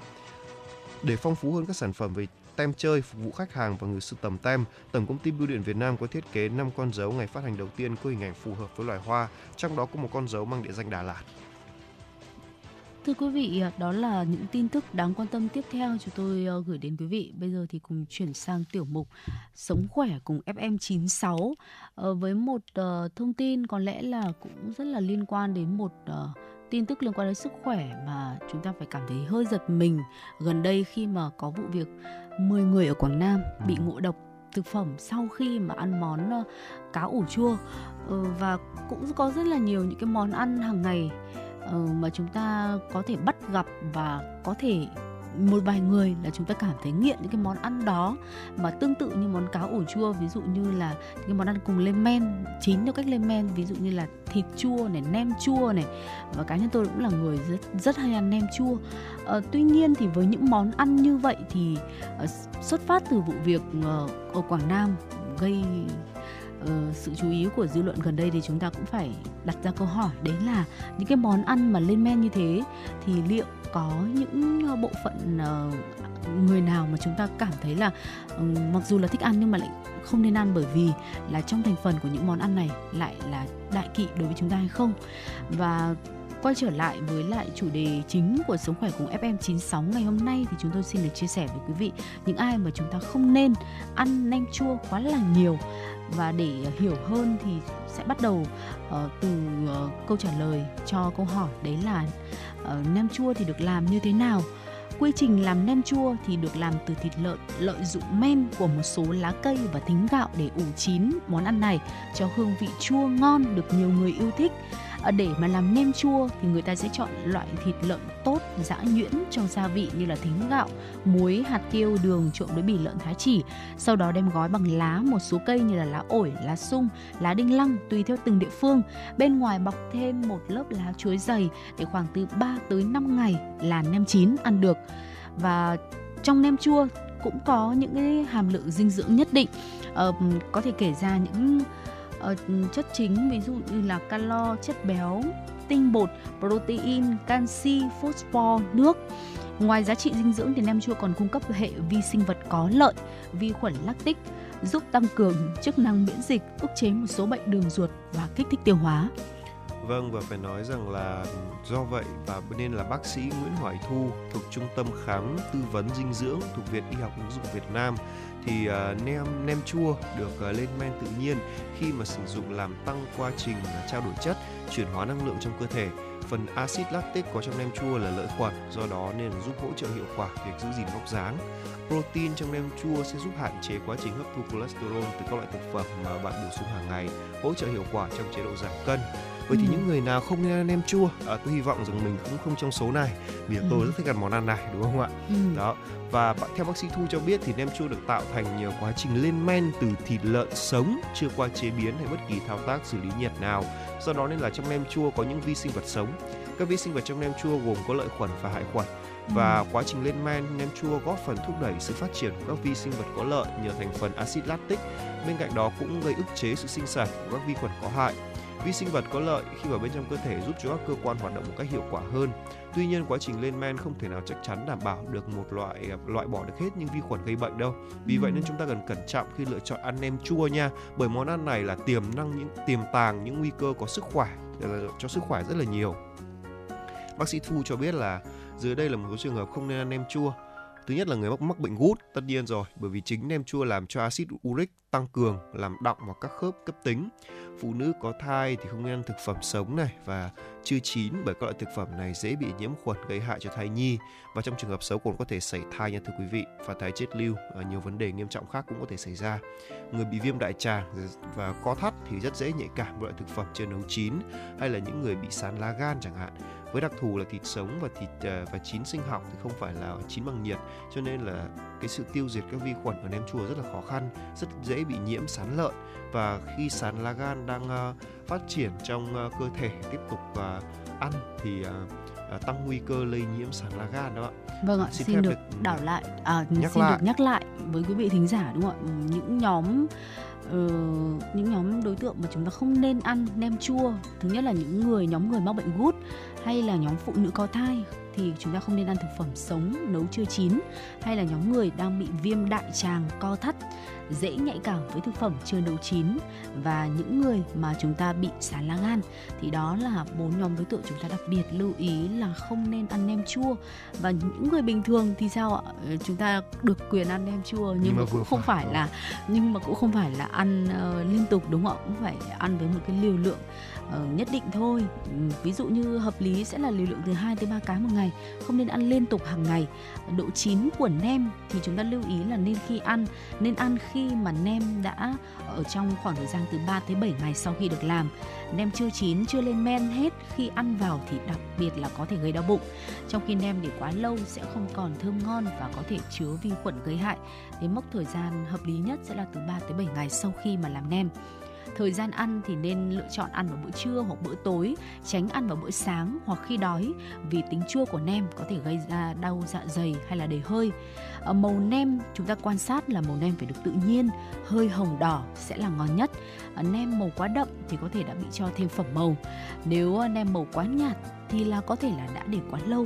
[SPEAKER 3] Để phong phú hơn các sản phẩm về tem chơi phục vụ khách hàng và người sưu tầm tem, Tổng công ty Bưu điện Việt Nam có thiết kế 5 con dấu ngày phát hành đầu tiên có hình ảnh phù hợp với loài hoa, trong đó có một con dấu mang địa danh Đà Lạt.
[SPEAKER 4] Thưa quý vị, đó là những tin tức đáng quan tâm tiếp theo chúng tôi ờ, gửi đến quý vị. Bây giờ thì cùng chuyển sang tiểu mục Sống khỏe cùng FM96 ờ, với một ờ, thông tin có lẽ là cũng rất là liên quan đến một tin tức liên quan đến sức khỏe mà chúng ta phải cảm thấy hơi giật mình gần đây khi mà có vụ việc 10 người ở Quảng Nam bị ngộ độc thực phẩm sau khi mà ăn món cá ủ chua. Và cũng có rất là nhiều những cái món ăn hàng ngày Ờ, mà chúng ta có thể bắt gặp và có thể một vài người là chúng ta cảm thấy nghiện những cái món ăn đó mà tương tự như món cá ủ chua ví dụ như là những cái món ăn cùng lên men chín theo cách lên men ví dụ như là thịt chua này nem chua này. Và cá nhân tôi cũng là người rất rất hay ăn nem chua. À, tuy nhiên thì với những món ăn như vậy thì uh, xuất phát từ vụ việc uh, ở Quảng Nam gây uh, sự chú ý của dư luận gần đây thì chúng ta cũng phải đặt ra câu hỏi đấy là những cái món ăn mà lên men như thế thì liệu có những ờ, bộ phận uh, người nào mà chúng ta cảm thấy là ừ, mặc dù là thích ăn nhưng mà lại không nên ăn bởi vì là trong thành phần của những món ăn này lại là đại kỵ đối với chúng ta hay không? Và quay trở lại với lại chủ đề chính của sống khỏe cùng FM96 ngày hôm nay thì chúng tôi xin được chia sẻ với quý vị những ai mà chúng ta không nên ăn nem chua quá là nhiều và để hiểu hơn thì sẽ bắt đầu uh, từ uh, câu trả lời cho câu hỏi đấy là uh, nem chua thì được làm như thế nào Quy trình làm nem chua thì được làm từ thịt lợn lợi dụng men của một số lá cây và thính gạo để ủ chín món ăn này cho hương vị chua ngon được nhiều người yêu thích. Ờ, để mà làm nem chua thì người ta sẽ chọn loại thịt lợn tốt giã nhuyễn cho gia vị như là thính gạo muối hạt tiêu đường trộn với bì lợn thái chỉ. Sau đó đem gói bằng lá một số cây như là lá ổi lá sung lá đinh lăng tùy theo từng địa phương. Bên ngoài bọc thêm một lớp lá chuối dày để khoảng từ 3 tới 5 ngày là nem chín ăn được. Và trong nem chua cũng có những cái hàm lượng dinh dưỡng nhất định. Ờ, có thể kể ra những uh, chất chính ví dụ như là calo, chất béo, tinh bột, protein, canxi, phosphor, nước Ngoài giá trị dinh dưỡng thì nem chua còn cung cấp hệ vi sinh vật có lợi, vi khuẩn lactic, giúp tăng cường chức năng miễn dịch, ức chế một số bệnh đường ruột và kích thích tiêu hóa.
[SPEAKER 3] Vâng và phải nói rằng là do vậy và nên là bác sĩ Nguyễn Hoài Thu thuộc Trung tâm khám tư vấn dinh dưỡng thuộc Viện Y học ứng dụng Việt Nam thì uh, nem nem chua được uh, lên men tự nhiên khi mà sử dụng làm tăng quá trình uh, trao đổi chất, chuyển hóa năng lượng trong cơ thể. Phần axit lactic có trong nem chua là lợi khuẩn, do đó nên giúp hỗ trợ hiệu quả việc giữ gìn vóc dáng. Protein trong nem chua sẽ giúp hạn chế quá trình hấp thu cholesterol từ các loại thực phẩm mà bạn bổ sung hàng ngày, hỗ trợ hiệu quả trong chế độ giảm cân vậy thì ừ. những người nào không nên ăn nem chua à, tôi hy vọng rằng mình cũng không trong số này vì ừ. tôi rất thích ăn món ăn này đúng không ạ ừ. đó và theo bác sĩ Thu cho biết thì nem chua được tạo thành nhờ quá trình lên men từ thịt lợn sống chưa qua chế biến hay bất kỳ thao tác xử lý nhiệt nào. Do đó nên là trong nem chua có những vi sinh vật sống. Các vi sinh vật trong nem chua gồm có lợi khuẩn và hại khuẩn. Và ừ. quá trình lên men nem chua góp phần thúc đẩy sự phát triển của các vi sinh vật có lợi nhờ thành phần axit lactic. Bên cạnh đó cũng gây ức chế sự sinh sản của các vi khuẩn có hại Vi sinh vật có lợi khi vào bên trong cơ thể giúp cho các cơ quan hoạt động một cách hiệu quả hơn. Tuy nhiên quá trình lên men không thể nào chắc chắn đảm bảo được một loại loại bỏ được hết những vi khuẩn gây bệnh đâu. Vì vậy nên chúng ta cần cẩn trọng khi lựa chọn ăn nem chua nha, bởi món ăn này là tiềm năng những tiềm tàng những nguy cơ có sức khỏe cho sức khỏe rất là nhiều. Bác sĩ Thu cho biết là dưới đây là một số trường hợp không nên ăn nem chua. Thứ nhất là người mắc mắc bệnh gút, tất nhiên rồi, bởi vì chính nem chua làm cho axit uric tăng cường, làm đọng vào các khớp cấp tính phụ nữ có thai thì không nên ăn thực phẩm sống này và chưa chín bởi các loại thực phẩm này dễ bị nhiễm khuẩn gây hại cho thai nhi. Và trong trường hợp xấu còn có thể xảy thai nha thưa quý vị. Và thai chết lưu à, nhiều vấn đề nghiêm trọng khác cũng có thể xảy ra. Người bị viêm đại tràng và co thắt thì rất dễ nhạy cảm với loại thực phẩm chưa nấu chín hay là những người bị sán lá gan chẳng hạn. Với đặc thù là thịt sống và thịt à, và chín sinh học thì không phải là chín bằng nhiệt cho nên là cái sự tiêu diệt các vi khuẩn ở nem chua rất là khó khăn rất dễ bị nhiễm sán lợn. Và khi sán lá gan đang uh, phát triển trong uh, cơ thể tiếp tục uh, ăn thì uh, tăng nguy cơ lây nhiễm sán lá gan đó ạ.
[SPEAKER 4] Vâng ạ, xin, xin được, được đảo lại, à, nhắc xin lại. được nhắc lại với quý vị thính giả đúng không ạ? Những nhóm uh, những nhóm đối tượng mà chúng ta không nên ăn nem chua. Thứ nhất là những người nhóm người mắc bệnh gút hay là nhóm phụ nữ có thai thì chúng ta không nên ăn thực phẩm sống nấu chưa chín hay là nhóm người đang bị viêm đại tràng co thắt dễ nhạy cảm với thực phẩm chưa nấu chín và những người mà chúng ta bị sán lá gan thì đó là bốn nhóm đối tượng chúng ta đặc biệt lưu ý là không nên ăn nem chua. Và những người bình thường thì sao ạ? Chúng ta được quyền ăn nem chua nhưng, nhưng mà, cũng không phải. là nhưng mà cũng không phải là ăn uh, liên tục đúng không ạ? Cũng phải ăn với một cái liều lượng uh, nhất định thôi. Ừ, ví dụ như hợp lý sẽ là liều lượng từ 2 tới 3 cái một ngày không nên ăn liên tục hàng ngày. Độ chín của nem thì chúng ta lưu ý là nên khi ăn nên ăn khi mà nem đã ở trong khoảng thời gian từ 3 tới 7 ngày sau khi được làm. Nem chưa chín chưa lên men hết khi ăn vào thì đặc biệt là có thể gây đau bụng. Trong khi nem để quá lâu sẽ không còn thơm ngon và có thể chứa vi khuẩn gây hại. Thế mốc thời gian hợp lý nhất sẽ là từ 3 tới 7 ngày sau khi mà làm nem. Thời gian ăn thì nên lựa chọn ăn vào bữa trưa hoặc bữa tối, tránh ăn vào bữa sáng hoặc khi đói vì tính chua của nem có thể gây ra đau dạ dày hay là đầy hơi. Ở màu nem chúng ta quan sát là màu nem phải được tự nhiên, hơi hồng đỏ sẽ là ngon nhất. Ở nem màu quá đậm thì có thể đã bị cho thêm phẩm màu. Nếu nem màu quá nhạt thì là có thể là đã để quá lâu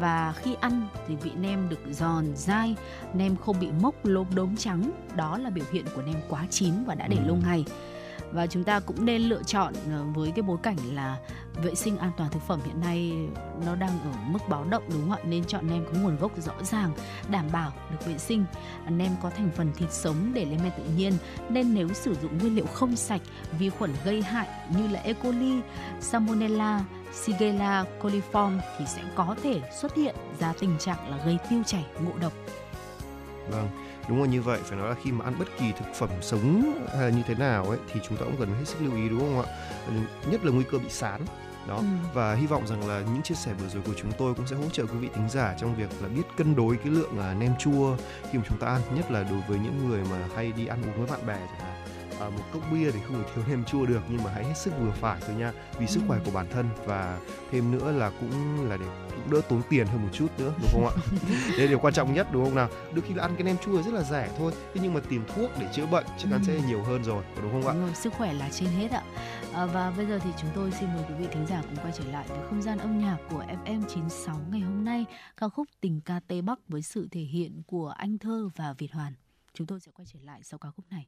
[SPEAKER 4] và khi ăn thì vị nem được giòn dai nem không bị mốc lốm đốm trắng đó là biểu hiện của nem quá chín và đã để lâu ngày và chúng ta cũng nên lựa chọn ờ, với cái bối cảnh là vệ sinh an toàn thực phẩm hiện nay nó đang ở mức báo động đúng không ạ nên chọn nem có nguồn gốc rõ ràng đảm bảo được vệ sinh nem có thành phần thịt sống để lên men tự nhiên nên nếu sử dụng nguyên liệu không sạch vi khuẩn gây hại như là E. coli, Salmonella, Shigella coliform thì sẽ có thể xuất hiện ra tình trạng là gây tiêu chảy ngộ độc.
[SPEAKER 3] Vâng, đúng là như vậy. Phải nói là khi mà ăn bất kỳ thực phẩm sống hay là như thế nào ấy thì chúng ta cũng cần hết sức lưu ý đúng không ạ? Nhất là nguy cơ bị sán. Đó. Ừ. và hy vọng rằng là những chia sẻ vừa rồi của chúng tôi cũng sẽ hỗ trợ quý vị thính giả trong việc là biết cân đối cái lượng uh, nem chua khi mà chúng ta ăn nhất là đối với những người mà hay đi ăn uống với bạn bè chẳng hạn à, một cốc bia thì không thể thiếu nem chua được nhưng mà hãy hết sức vừa phải thôi nha vì sức khỏe của bản thân và thêm nữa là cũng là để cũng đỡ tốn tiền hơn một chút nữa đúng không ạ đây là điều quan trọng nhất đúng không nào đôi khi là ăn cái nem chua rất là rẻ thôi thế nhưng mà tìm thuốc để chữa bệnh chắc chắn
[SPEAKER 7] Ừ.
[SPEAKER 3] sẽ nhiều hơn rồi đúng không ạ
[SPEAKER 7] Đúng rồi, sức khỏe là trên hết ạ. À, và bây giờ thì chúng tôi xin mời quý vị thính giả cùng quay trở lại với không gian âm nhạc của FM 96 ngày hôm nay, ca khúc Tình ca Tây Bắc với sự thể hiện của Anh Thơ và Việt Hoàn. Chúng tôi sẽ quay trở lại sau ca khúc này.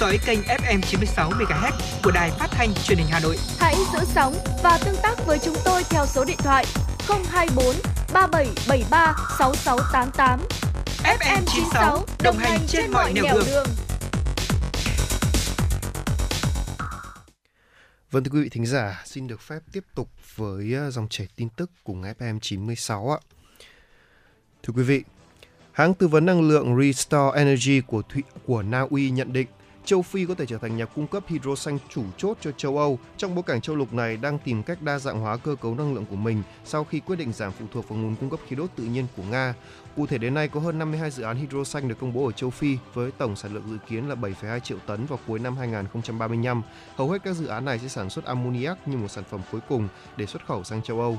[SPEAKER 1] Dõi kênh FM 96 MHz của đài phát thanh truyền hình Hà Nội.
[SPEAKER 2] Hãy giữ sóng và tương tác với chúng tôi theo số điện thoại 024 3773 6688.
[SPEAKER 1] FM 96 đồng hành trên mọi nẻo đường.
[SPEAKER 3] Vâng thưa quý vị thính giả, xin được phép tiếp tục với ờ, dòng chảy tin tức cùng FM 96 ạ. Thưa quý vị, hãng tư vấn năng lượng Restore Energy của Thụy, của Na Uy nhận định châu Phi có thể trở thành nhà cung cấp hydro xanh chủ chốt cho châu Âu trong bối cảnh châu lục này đang tìm cách đa dạng hóa cơ cấu năng lượng của mình sau khi quyết định giảm phụ thuộc vào nguồn cung cấp khí đốt tự nhiên của Nga. Cụ thể đến nay có hơn 52 dự án hydro xanh được công bố ở châu Phi với tổng sản lượng dự kiến là 7,2 triệu tấn vào cuối năm 2035. Hầu hết các dự án này sẽ sản xuất ammoniac như một sản phẩm cuối cùng để xuất khẩu sang châu Âu.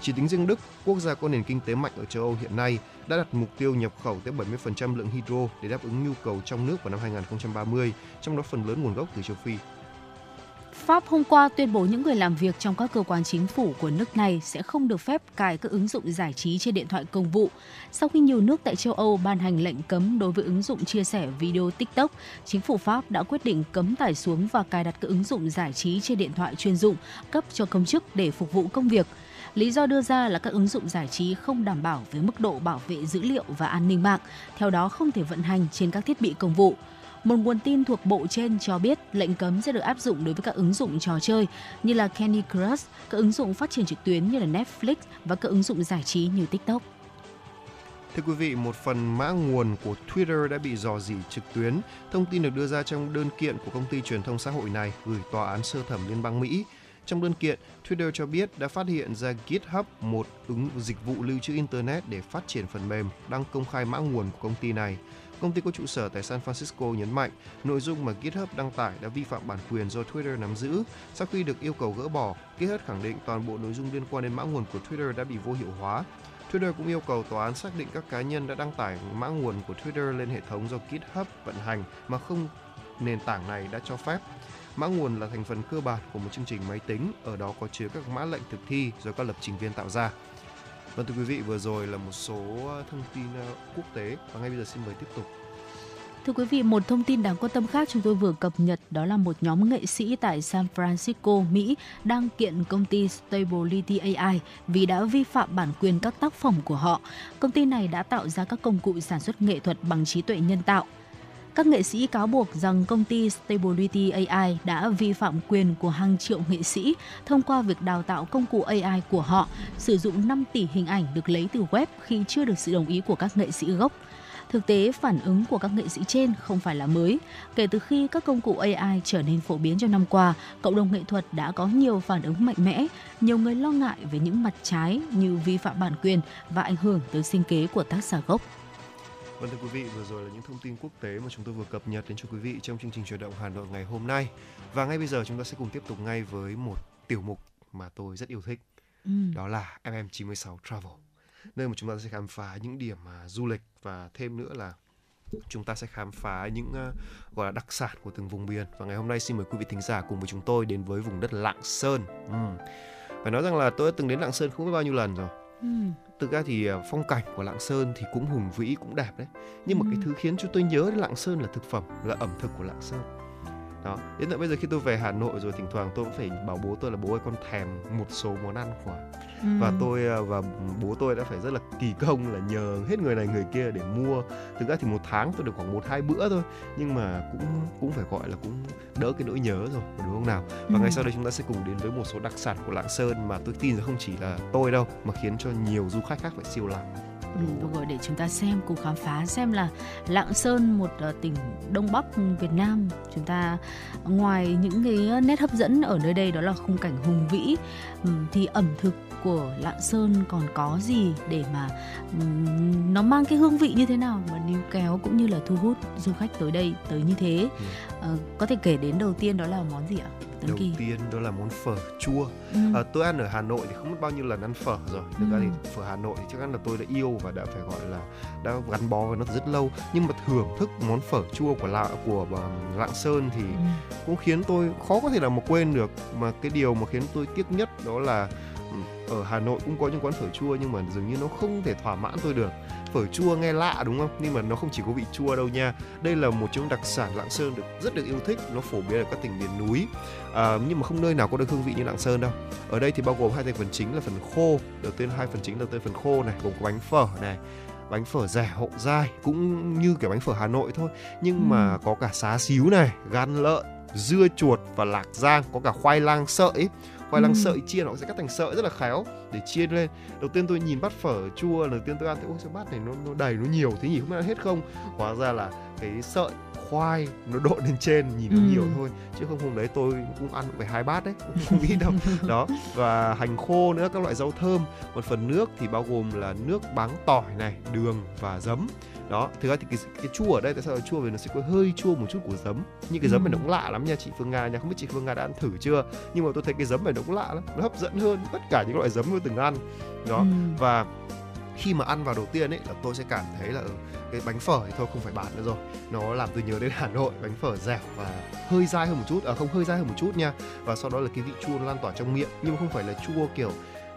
[SPEAKER 3] Chỉ tính riêng Đức, quốc gia có nền kinh tế mạnh ở châu Âu hiện nay, đã đặt mục tiêu nhập khẩu tới 70% lượng hydro để đáp ứng nhu cầu trong nước vào năm 2030, trong đó phần lớn nguồn gốc từ châu Phi.
[SPEAKER 4] Pháp hôm qua tuyên bố những người làm việc trong các cơ quan chính phủ của nước này sẽ không được phép cài các ứng dụng giải trí trên điện thoại công vụ. Sau khi nhiều nước tại châu Âu ban hành lệnh cấm đối với ứng dụng chia sẻ video TikTok, chính phủ Pháp đã quyết định cấm tải xuống và cài đặt các ứng dụng giải trí trên điện thoại chuyên dụng cấp cho công chức để phục vụ công việc. Lý do đưa ra là các ứng dụng giải trí không đảm bảo về mức độ bảo vệ dữ liệu và an ninh mạng, theo đó không thể vận hành trên các thiết bị công vụ. Một nguồn tin thuộc bộ trên cho biết lệnh cấm sẽ được áp dụng đối với các ứng dụng trò chơi như là Candy Crush, các ứng dụng phát triển trực tuyến như là Netflix và các ứng dụng giải trí như TikTok.
[SPEAKER 3] Thưa quý vị, một phần mã nguồn của Twitter đã bị dò dỉ trực tuyến. Thông tin được đưa ra trong đơn kiện của công ty truyền thông xã hội này gửi tòa án sơ thẩm liên bang Mỹ. Trong đơn kiện, Twitter cho biết đã phát hiện ra GitHub, một ứng dịch vụ lưu trữ Internet để phát triển phần mềm, đang công khai mã nguồn của công ty này. Công ty có trụ sở tại San Francisco nhấn mạnh nội dung mà GitHub đăng tải đã vi phạm bản quyền do Twitter nắm giữ. Sau khi được yêu cầu gỡ bỏ, GitHub khẳng định toàn bộ nội dung liên quan đến mã nguồn của Twitter đã bị vô hiệu hóa. Twitter cũng yêu cầu tòa án xác định các cá nhân đã đăng tải mã nguồn của Twitter lên hệ thống do GitHub vận hành mà không nền tảng này đã cho phép. Mã nguồn là thành phần cơ bản của một chương trình máy tính, ở đó có chứa các mã lệnh thực thi do các lập trình viên tạo ra. Vâng thưa quý vị, vừa rồi là một số thông tin ờ, quốc tế và ngay bây giờ xin mời tiếp tục.
[SPEAKER 4] Thưa quý vị, một thông tin đáng quan tâm khác chúng tôi vừa cập nhật đó là một nhóm nghệ sĩ tại San Francisco, Mỹ đang kiện công ty Stability AI vì đã vi phạm bản quyền các tác phẩm của họ. Công ty này đã tạo ra các công cụ sản xuất nghệ thuật bằng trí tuệ nhân tạo. Các nghệ sĩ cáo buộc rằng công ty Stability AI đã vi phạm quyền của hàng triệu nghệ sĩ thông qua việc đào tạo công cụ AI của họ, sử dụng 5 tỷ hình ảnh được lấy từ web khi chưa được sự đồng ý của các nghệ sĩ gốc. Thực tế, phản ứng của các nghệ sĩ trên không phải là mới. Kể từ khi các công cụ AI trở nên phổ biến trong năm qua, cộng đồng nghệ thuật đã có nhiều phản ứng mạnh mẽ. Nhiều người lo ngại về những mặt trái như vi phạm bản quyền và ảnh hưởng tới sinh kế của tác giả gốc.
[SPEAKER 3] Vâng thưa quý vị, vừa rồi là những thông tin quốc tế mà chúng tôi vừa cập nhật đến cho quý vị trong chương trình chuyển động Hà Nội ngày hôm nay. Và ngay bây giờ chúng ta sẽ cùng tiếp tục ngay với một tiểu mục mà tôi rất yêu thích.
[SPEAKER 4] Ừ.
[SPEAKER 3] Đó là FM96 Travel. Nơi mà chúng ta sẽ khám phá những điểm mà du lịch và thêm nữa là chúng ta sẽ khám phá những uh, gọi là đặc sản của từng vùng miền và ngày hôm nay xin mời quý vị thính giả cùng với chúng tôi đến với vùng đất Lạng Sơn. Ừ. Phải nói rằng là tôi đã từng đến Lạng Sơn không biết bao nhiêu lần rồi. Ừ. Thực ra thì uh, phong cảnh của Lạng Sơn thì cũng hùng vĩ cũng đẹp đấy. Nhưng mà ừ. cái thứ khiến cho tôi nhớ đến Lạng Sơn là thực phẩm, là ẩm thực của Lạng Sơn đó. Đến tận bây giờ khi tôi về Hà Nội rồi thỉnh thoảng tôi cũng phải bảo bố tôi là bố ơi con thèm một số món ăn của ừ. và tôi à, và bố tôi đã phải rất là kỳ công là nhờ hết người này người kia để mua. Thực ra thì một tháng tôi được khoảng một hai bữa thôi nhưng mà cũng cũng phải gọi là cũng đỡ cái nỗi nhớ rồi đúng không nào? Và ừ. ngày sau đây chúng ta sẽ cùng đến với một số đặc sản của Lạng Sơn mà tôi tin là không chỉ là tôi đâu mà khiến cho nhiều du khách khác phải siêu lòng
[SPEAKER 4] Ừ, đúng rồi để chúng ta xem cùng khám phá xem là Lạng Sơn một ờ, tỉnh Đông Bắc Việt Nam. Chúng ta ngoài những cái nét hấp dẫn ở nơi đây đó là khung cảnh hùng vĩ thì ẩm thực của Lạng Sơn còn có gì để mà um, nó mang cái hương vị như thế nào mà níu kéo cũng như là thu hút du khách tới đây tới như thế uh, có thể kể đến đầu tiên đó là món gì ạ?
[SPEAKER 3] Tấn đầu Kỳ. tiên đó là món phở chua ừ. à, tôi ăn ở Hà Nội thì không biết bao nhiêu lần ăn phở rồi thực ừ. ra thì phở Hà Nội thì chắc chắn là tôi đã yêu và đã phải gọi là đã gắn bó với nó rất lâu nhưng mà thưởng thức món phở chua của lạ của Lạng Sơn thì ừ. cũng khiến tôi khó có thể nào mà quên được mà cái điều mà khiến tôi tiếc nhất đó là ở Hà Nội cũng có những quán phở chua nhưng mà dường như nó không thể thỏa mãn tôi được. Phở chua nghe lạ đúng không? Nhưng mà nó không chỉ có vị chua đâu nha. Đây là một trong đặc sản lạng sơn được rất được yêu thích. Nó phổ biến ở các tỉnh miền núi. À, nhưng mà không nơi nào có được hương vị như lạng sơn đâu. Ở đây thì bao gồm hai thành phần chính là phần khô. Đầu tiên hai phần chính đầu tiên phần khô này gồm có bánh phở này bánh phở rẻ hậu dai cũng như kiểu bánh phở Hà Nội thôi. Nhưng ừ. mà có cả xá xíu này gan lợn dưa chuột và lạc giang có cả khoai lang sợi khoai lang ừ. sợi chiên họ sẽ cắt thành sợi rất là khéo để chiên lên. Đầu tiên tôi nhìn bát phở chua đầu tiên tôi ăn thấy ôi sao bát này nó, nó đầy nó nhiều thế nhỉ? Không biết ăn hết không? Hóa ra là cái sợi khoai nó độn lên trên nhìn nó ừ. nhiều thôi. Chứ không hôm đấy tôi cũng ăn phải hai bát đấy cũng không ít đâu. Đó và hành khô nữa các loại rau thơm. Một phần nước thì bao gồm là nước báng tỏi này đường và giấm đó thực ra thì cái, cái chua ở đây tại sao chua? Vì nó sẽ có hơi chua một chút của giấm. Nhưng cái giấm ừ. này nó cũng lạ lắm nha chị Phương Nga nha. Không biết chị Phương Nga đã ăn thử chưa? Nhưng mà tôi thấy cái giấm này nó cũng lạ lắm. Nó hấp dẫn hơn tất cả những loại giấm tôi từng ăn. Đó ừ. và khi mà ăn vào đầu tiên ấy là tôi sẽ cảm thấy là ừ, cái bánh phở thì thôi không phải bàn nữa rồi. Nó làm tôi nhớ đến Hà Nội bánh phở dẻo và hơi dai hơn một chút à không hơi dai hơn một chút nha. Và sau đó là cái vị chua nó lan tỏa trong miệng. Nhưng mà không phải là chua kiểu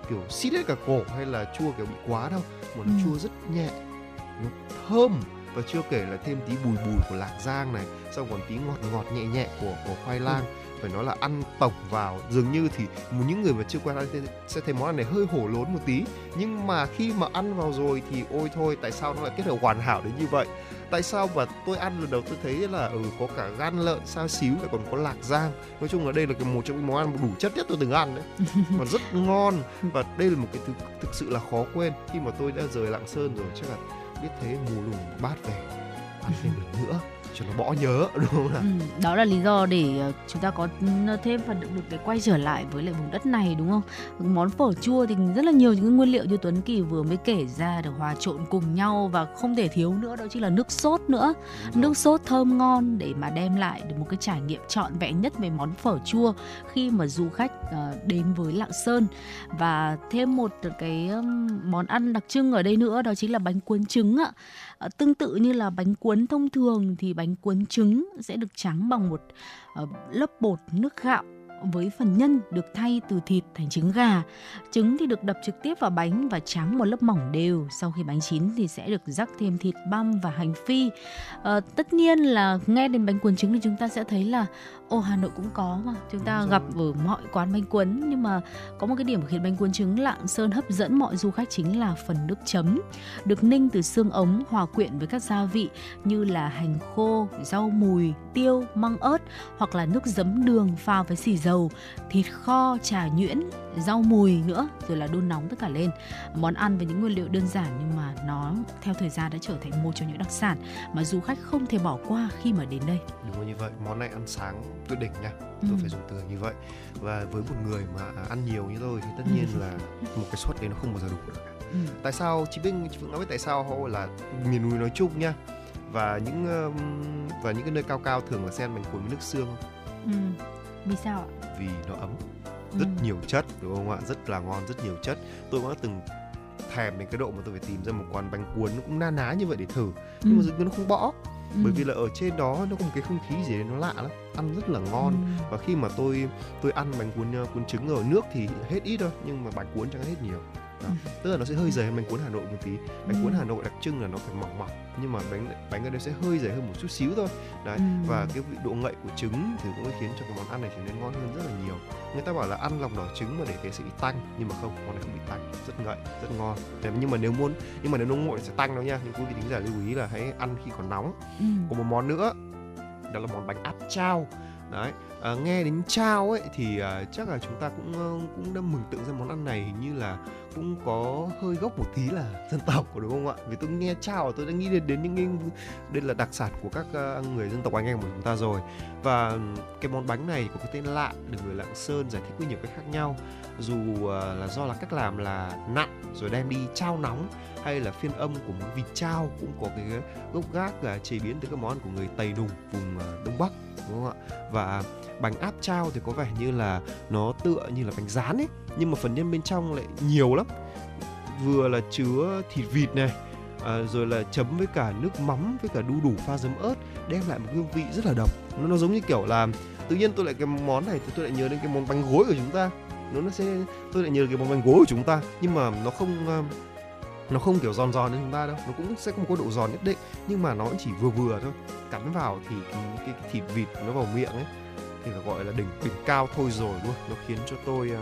[SPEAKER 3] kiểu xít hết cả cổ hay là chua kiểu bị quá đâu. Mà nó ừ. chua rất nhẹ nó thơm và chưa kể là thêm tí bùi bùi của lạc giang này xong còn tí ngọt ngọt nhẹ nhẹ của của khoai lang. Ừ. phải nói là ăn tổng vào dường như thì những người mà chưa quen ăn sẽ thấy món ăn này hơi hổ lốn một tí. Nhưng mà khi mà ăn vào rồi thì ôi thôi tại sao nó lại kết hợp hoàn hảo đến như vậy? Tại sao mà tôi ăn lần đầu tôi thấy là ừ có cả gan lợn sao xíu lại còn có lạc giang? Nói chung là đây là cái một trong những món ăn đủ chất nhất tôi từng ăn đấy. Mà rất ngon. Và đây là một cái thứ thực sự là khó quên. Khi mà tôi đã rời lạng sơn rồi chắc là biết thế mùa lùng bát về ăn thêm lần nữa cho nó bỏ nhớ đúng không nào? Ừ,
[SPEAKER 4] đó là lý do để ờ, chúng ta có thêm phần động lực để quay trở lại với lại vùng đất này đúng không? Món phở chua thì rất là nhiều những nguyên liệu như Tuấn Kỳ vừa mới kể ra được hòa trộn cùng nhau và không thể thiếu nữa đó chính là nước sốt nữa. Nước sốt thơm ngon để mà đem lại được một cái trải nghiệm trọn vẹn nhất về món phở chua khi mà du khách uh, đến với Lạng Sơn và thêm một cái món ăn đặc trưng ở đây nữa đó chính là bánh cuốn trứng ạ. Ờ, tương tự như là bánh cuốn thông thường thì bánh cuốn trứng sẽ được trắng bằng một ờ, lớp bột nước gạo với phần nhân được thay từ thịt thành trứng gà. Trứng thì được đập trực tiếp vào bánh và tráng một lớp mỏng đều. Sau khi bánh chín thì sẽ được rắc thêm thịt băm và hành phi. À, tất nhiên là nghe đến bánh cuốn trứng thì chúng ta sẽ thấy là Ồ Hà Nội cũng có mà. Chúng ta gặp ở mọi quán bánh cuốn nhưng mà có một cái điểm khiến bánh cuốn trứng Lạng Sơn hấp dẫn mọi du khách chính là phần nước chấm. Được ninh từ xương ống hòa quyện với các gia vị như là hành khô, rau mùi, tiêu, măng ớt hoặc là nước giấm đường pha với xì dầu, thịt kho, trà nhuyễn, rau mùi nữa rồi là đun nóng tất cả lên. Món ăn với những nguyên liệu đơn giản nhưng mà nó theo thời gian đã trở thành một trong những đặc sản mà du khách không thể bỏ qua khi mà đến đây.
[SPEAKER 3] Đúng như vậy, món này ăn sáng tuyệt đỉnh nha tôi ừ. phải dùng từ như vậy và với một người mà ăn nhiều như tôi thì tất nhiên là một cái suất đấy nó không bao giờ đủ được ừ. tại sao chị biết chị Phượng nói với tại sao là miền núi nói chung nha và những và những cái nơi cao cao thường là sen bánh cuốn với nước xương
[SPEAKER 4] ừ. vì sao ạ
[SPEAKER 3] vì nó ấm rất ừ. nhiều chất đúng không ạ rất là ngon rất nhiều chất tôi cũng đã từng thèm đến cái độ mà tôi phải tìm ra một quán bánh cuốn nó cũng na ná như vậy để thử nhưng mà
[SPEAKER 4] Ừ.
[SPEAKER 3] dường như nó không bỏ
[SPEAKER 4] Ừ.
[SPEAKER 3] bởi vì là ở trên đó nó có một cái không khí gì đấy nó lạ lắm ăn rất là ngon
[SPEAKER 4] Ừ.
[SPEAKER 3] và khi mà tôi tôi ăn bánh cuốn ờ, cuốn trứng rồi nước thì hết ít thôi nhưng mà bánh cuốn chẳng hết nhiều đó. tức là nó sẽ hơi dày hơn bánh cuốn Hà Nội một tí. Bánh cuốn
[SPEAKER 4] Ừ.
[SPEAKER 3] Hà Nội đặc trưng là nó phải mỏng mỏng nhưng mà bánh bánh ở đây sẽ hơi dày hơn một chút xíu thôi. Đấy
[SPEAKER 4] Ừ.
[SPEAKER 3] và cái vị độ ngậy của trứng thì cũng khiến cho cái món ăn này trở nên ngon hơn rất là nhiều. Người ta bảo là ăn lòng đỏ trứng mà để thế sẽ bị tanh nhưng mà không món này không bị tanh rất ngậy rất ngon. Thế nhưng mà nếu muốn nhưng mà nếu nó nguội sẽ tanh đâu nha. Nhưng quý vị thính giả lưu ý là hãy ăn khi còn nóng.
[SPEAKER 4] Ừ.
[SPEAKER 3] có một món nữa đó là món bánh áp chao. Đấy à, nghe đến chao ấy thì à, chắc là chúng ta cũng ờ, cũng đã mừng tượng ra món ăn này. Hình như là cũng có hơi gốc một tí là dân tộc đúng không ạ? Vì tôi nghe chào tôi đã nghĩ đến, đến những cái đây là đặc sản của các ờ, người dân tộc anh em của chúng ta rồi. Và cái món bánh này có cái tên lạ được người lạng sơn giải thích với nhiều cách khác nhau. Dù ờ, là do là cách làm là nặn rồi đem đi trao nóng hay là phiên âm của món vịt trao cũng có cái gốc gác là chế biến từ các món của người Tây Nùng vùng ờ, Đông Bắc đúng không ạ? Và bánh áp trao thì có vẻ như là nó tựa như là bánh rán ấy nhưng mà phần nhân bên trong lại nhiều lắm. Vừa là chứa thịt vịt này à, rồi là chấm với cả nước mắm với cả đu đủ pha giấm ớt đem lại một hương vị rất là độc. Nó, nó giống như kiểu là tự nhiên tôi lại cái món này thì tôi lại nhớ đến cái món bánh gối của chúng ta. Nó nó sẽ tôi lại nhớ đến cái món bánh gối của chúng ta nhưng mà nó không ờ, nó không kiểu giòn giòn như chúng ta đâu. Nó cũng sẽ có một cái độ giòn nhất định nhưng mà nó chỉ vừa vừa thôi. Cắn vào thì cái, cái, cái thịt vịt nó vào miệng ấy thì là gọi là đỉnh đỉnh cao thôi rồi luôn nó khiến cho tôi à,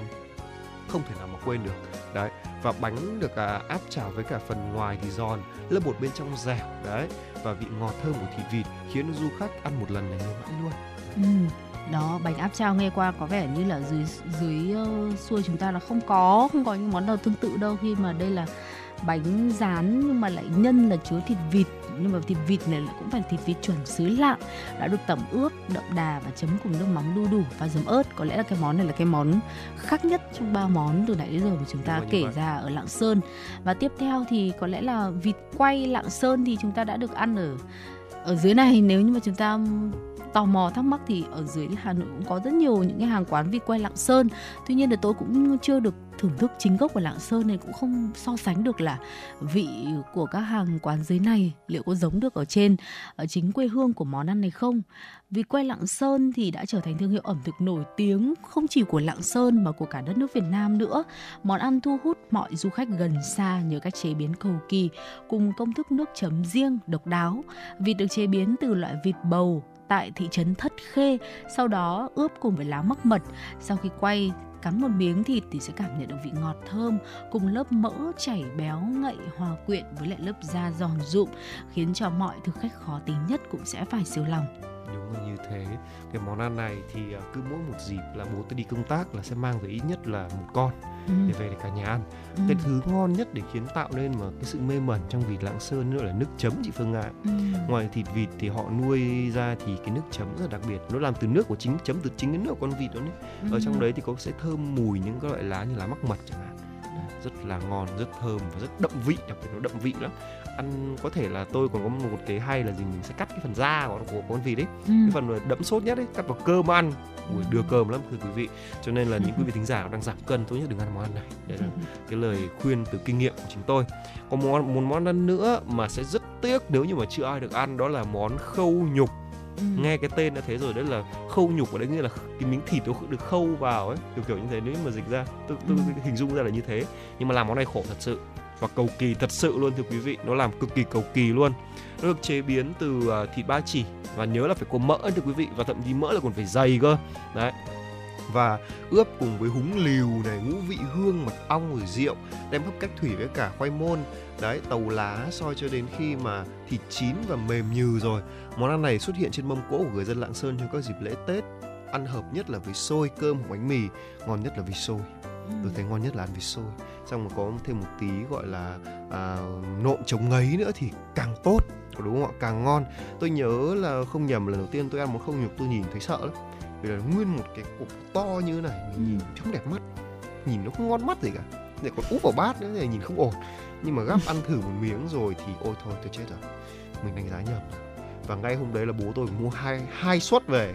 [SPEAKER 3] không thể nào mà quên được. Đấy và bánh được à, áp chảo với cả phần ngoài thì giòn lớp bột bên trong dẻo đấy và vị ngọt thơm của thịt vịt khiến du khách ăn một lần là nhớ mãi luôn.
[SPEAKER 4] Ừ. Đó, bánh áp chảo nghe qua có vẻ như là dưới dưới uh, xuôi chúng ta là không có không có những món nào tương tự đâu khi mà đây là bánh rán nhưng mà lại nhân là chứa thịt vịt nhưng mà thịt vịt này cũng phải thịt vịt chuẩn xứ lạng đã được tẩm ướp đậm đà và chấm cùng nước mắm đu đủ và giấm ớt. Có lẽ là cái món này là cái món khác nhất trong ba món từ nãy đến giờ mà chúng ta kể ra ở lạng sơn. Và tiếp theo thì có lẽ là vịt quay lạng sơn thì chúng ta đã được ăn ở ở dưới này. Nếu như mà chúng ta tò mò thắc mắc thì ở dưới Hà Nội cũng có rất nhiều những cái hàng quán vịt quay Lạng Sơn. Tuy nhiên thì tôi cũng chưa được thưởng thức chính gốc của Lạng Sơn này cũng không so sánh được là vị của các hàng quán dưới này liệu có giống được ở trên ở chính quê hương của món ăn này không. Vì quay Lạng Sơn thì đã trở thành thương hiệu ẩm thực nổi tiếng không chỉ của Lạng Sơn mà của cả đất nước Việt Nam nữa. Món ăn thu hút mọi du khách gần xa nhờ cách chế biến cầu kỳ cùng công thức nước chấm riêng độc đáo. Vịt được chế biến từ loại vịt bầu tại thị trấn Thất Khê, sau đó ướp cùng với lá mắc mật. Sau khi quay, cắn một miếng thịt thì sẽ cảm nhận được vị ngọt thơm cùng lớp mỡ chảy béo ngậy hòa quyện với lại lớp da giòn rụm, khiến cho mọi thực khách khó tính nhất cũng sẽ phải siêu lòng
[SPEAKER 3] đúng là như thế cái món ăn này thì à, cứ mỗi một dịp là bố tôi đi công tác là sẽ mang về ít nhất là một con
[SPEAKER 4] Ừ.
[SPEAKER 3] để về để cả nhà ăn
[SPEAKER 4] Ừ.
[SPEAKER 3] cái thứ ngon nhất để khiến tạo nên mà cái sự mê mẩn trong vịt lạng sơn nữa là nước chấm chị phương ạ
[SPEAKER 4] Ừ.
[SPEAKER 3] ngoài thịt vịt thì họ nuôi ra thì cái nước chấm rất là đặc biệt nó làm từ nước của chính chấm từ chính cái nước của con vịt đó đấy ở
[SPEAKER 4] Ừ.
[SPEAKER 3] trong đấy thì có sẽ thơm mùi những cái loại lá như lá mắc mật chẳng hạn rất là ngon rất thơm và rất đậm vị đặc biệt nó đậm vị lắm ăn có thể là tôi còn có một cái hay là gì mình sẽ cắt cái phần da của, của con vịt ấy.
[SPEAKER 4] Ừ.
[SPEAKER 3] cái phần đẫm sốt nhất ấy cắt vào cơm ăn. Ui, đưa cơm lắm thưa quý vị. Cho nên là những quý vị thính giả đang giảm cân tốt nhất đừng ăn món ăn này. Đấy là cái lời khuyên từ kinh nghiệm của chúng tôi. Có món một món ăn nữa mà sẽ rất tiếc nếu như mà chưa ai được ăn đó là món khâu nhục.
[SPEAKER 4] Ừ.
[SPEAKER 3] nghe cái tên đã thế rồi đấy là khâu nhục ở đấy nghĩa là cái miếng thịt nó được khâu vào ấy kiểu kiểu như thế nếu mà dịch ra tôi, tôi
[SPEAKER 4] Ừ.
[SPEAKER 3] hình dung ra là như thế. Nhưng mà làm món này khổ thật sự và cầu kỳ thật sự luôn thưa quý vị. Nó làm cực kỳ cầu kỳ luôn. Nó được chế biến từ à, thịt ba chỉ. Và nhớ là phải có mỡ thưa quý vị. Và thậm chí mỡ là còn phải dày cơ. Đấy. Và ướp cùng với húng liều này ngũ vị hương mật ong rồi rượu đem hấp cách thủy với cả khoai môn. Đấy tàu lá soi cho đến khi mà thịt chín và mềm nhừ rồi. Món ăn này xuất hiện trên mâm cỗ của người dân lạng sơn trong các dịp lễ tết. Ăn hợp nhất là với xôi cơm hoặc bánh mì ngon nhất là với xôi. Tôi thấy ngon nhất là ăn với xôi xong có thêm một tí gọi là à, nộm trống ngấy nữa thì càng tốt. Đúng không ạ? Càng ngon. Tôi nhớ là không nhầm lần đầu tiên tôi ăn món không nhục tôi nhìn thấy sợ lắm. Vì là nguyên một cái cục to như thế này mình nhìn không đẹp mắt. Nhìn nó không ngon mắt gì cả. Lại còn úp vào bát nữa thì nhìn không ổn. Nhưng mà gắp ăn thử một miếng rồi thì ôi thôi tôi chết rồi. Mình đánh giá nhầm rồi. Và ngay hôm đấy là bố tôi mua hai hai suất về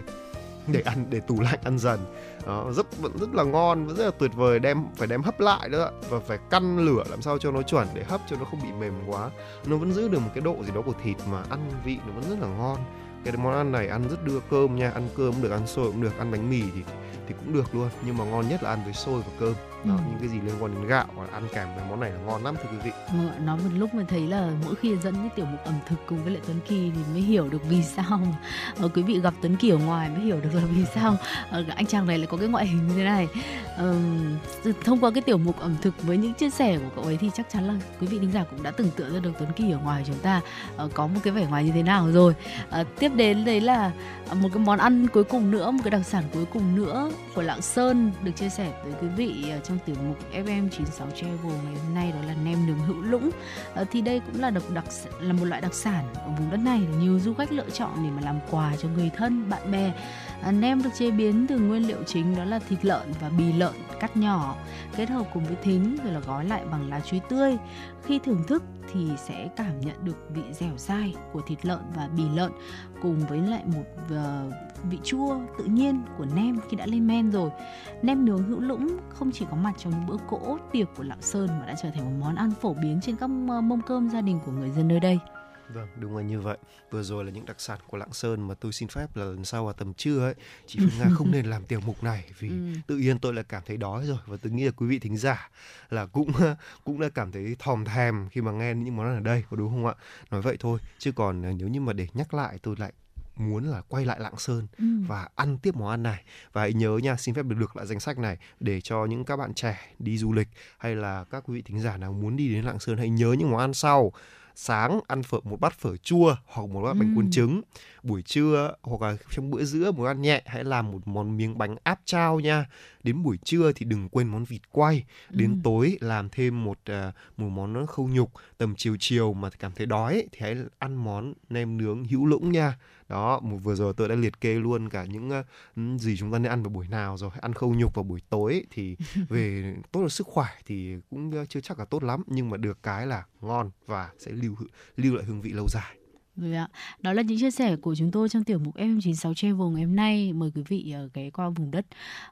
[SPEAKER 3] để ăn để tủ lạnh ăn dần đó, rất vẫn rất là ngon vẫn rất là tuyệt vời đem phải đem hấp lại nữa và phải căn lửa làm sao cho nó chuẩn để hấp cho nó không bị mềm quá. Nó vẫn giữ được một cái độ gì đó của thịt mà ăn vị nó vẫn rất là ngon cái món ăn này ăn rất đưa cơm nha ăn cơm cũng được ăn xôi cũng được ăn bánh mì thì thì cũng được luôn. Nhưng mà ngon nhất là ăn với xôi và cơm. Đó, ừ. những cái gì liên quan đến gạo và ăn kèm với món này là ngon lắm thưa quý vị.
[SPEAKER 4] Ừ, nói một lúc mà thấy là mỗi khi dẫn cái tiểu mục ẩm thực cùng với lại Tuấn Kỳ thì mới hiểu được vì sao mà quý vị gặp Tuấn Kỳ ở ngoài mới hiểu được là vì sao ờ, anh chàng này lại có cái ngoại hình như thế này uh, thông qua cái tiểu mục ẩm thực với những chia sẻ của cậu ấy thì chắc chắn là quý vị thính giả cũng đã tưởng tượng ra được Tuấn Kỳ ở ngoài chúng ta uh, có một cái vẻ ngoài như thế nào rồi. Uh, tiếp đến đấy là ờ, một cái món ăn cuối cùng nữa một cái đặc sản cuối cùng nữa của Lạng Sơn được chia sẻ với quý vị trong tiểu mục FM 96 Travel ngày hôm nay đó là nem nướng hữu lũng. Uh, thì đây cũng là đặc đặc là một loại đặc sản ở vùng đất này nhiều du khách lựa chọn để mà làm quà cho người thân bạn bè. À, nem được chế biến từ nguyên liệu chính đó là thịt lợn và bì lợn cắt nhỏ, kết hợp cùng với thính rồi là gói lại bằng lá chuối tươi khi thưởng thức thì sẽ cảm nhận được vị dẻo dai của thịt lợn và bì lợn cùng với lại một ờ, vị chua tự nhiên của nem khi đã lên men rồi. Nem nướng hữu lũng không chỉ có mặt trong những bữa cỗ tiệc của Lạng Sơn mà đã trở thành một món ăn phổ biến trên các mâm cơm gia đình của người dân nơi đây.
[SPEAKER 3] Vâng, đúng là như vậy. Vừa rồi là những đặc sản của Lạng Sơn mà tôi xin phép là lần sau vào tầm trưa ấy, chị Phương Nga không nên làm tiểu mục này vì ừ. tự nhiên tôi là cảm thấy đói rồi và tôi nghĩ là quý vị thính giả là cũng cũng đã cảm thấy thòm thèm khi mà nghe những món ăn ở đây, có đúng không ạ? Nói vậy thôi, chứ còn nếu như mà để nhắc lại tôi lại muốn là quay lại Lạng Sơn ừ. và ăn tiếp món ăn này và hãy nhớ nha xin phép được được lại danh sách này để cho những các bạn trẻ đi du lịch hay là các quý vị thính giả nào muốn đi đến Lạng Sơn hãy nhớ những món ăn sau sáng ăn phở một bát phở chua hoặc một bát ừ. bánh cuốn trứng buổi trưa hoặc là trong bữa giữa muốn ăn nhẹ hãy làm một món miếng bánh áp trao nha đến buổi trưa thì đừng quên món vịt quay đến ừ. tối làm thêm một uh, một món khâu nhục tầm chiều chiều mà cảm thấy đói thì hãy ăn món nem nướng hữu lũng nha đó một vừa rồi tôi đã liệt kê luôn cả những uh, gì chúng ta nên ăn vào buổi nào rồi ăn khâu nhục vào buổi tối thì về tốt là sức khỏe thì cũng chưa chắc là tốt lắm nhưng mà được cái là ngon và sẽ lưu lưu lại hương vị lâu dài
[SPEAKER 4] rồi ạ. Đó là những chia sẻ của chúng tôi trong tiểu mục FM96 Travel ngày hôm nay. Mời quý vị ờ, ghé qua vùng đất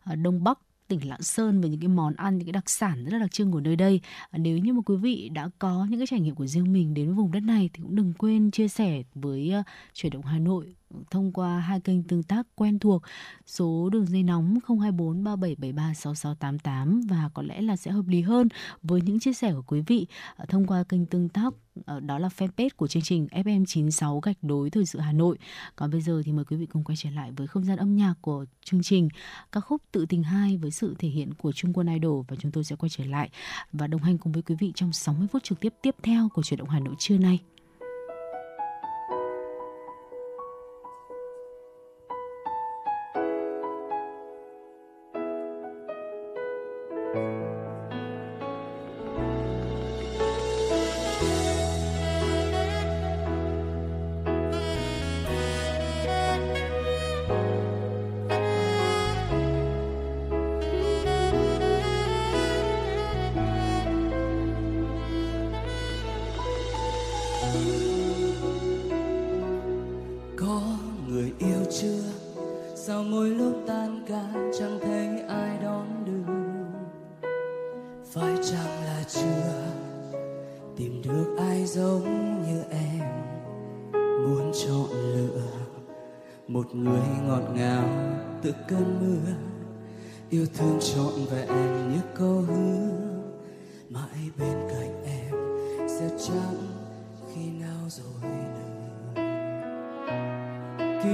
[SPEAKER 4] ờ, Đông Bắc tỉnh Lạng Sơn về những cái món ăn, những cái đặc sản rất là đặc trưng của nơi đây. À, nếu như mà quý vị đã có những cái trải nghiệm của riêng mình đến với vùng đất này thì cũng đừng quên chia sẻ với à, chuyển động Hà Nội thông qua hai kênh tương tác quen thuộc, số đường dây nóng 024 3773 6688 và có lẽ là sẽ hợp lý hơn với những chia sẻ của quý vị à, thông qua kênh tương tác à, đó là fanpage của chương trình FM96 gạch đối thời sự Hà Nội. Còn bây giờ thì mời quý vị cùng quay trở lại với không gian âm nhạc của chương trình ca khúc Tự tình 2 với sự thể hiện của Trung Quân Idol và chúng tôi sẽ quay trở lại và đồng hành cùng với quý vị trong 60 phút trực tiếp tiếp theo của chuyển động Hà Nội trưa nay.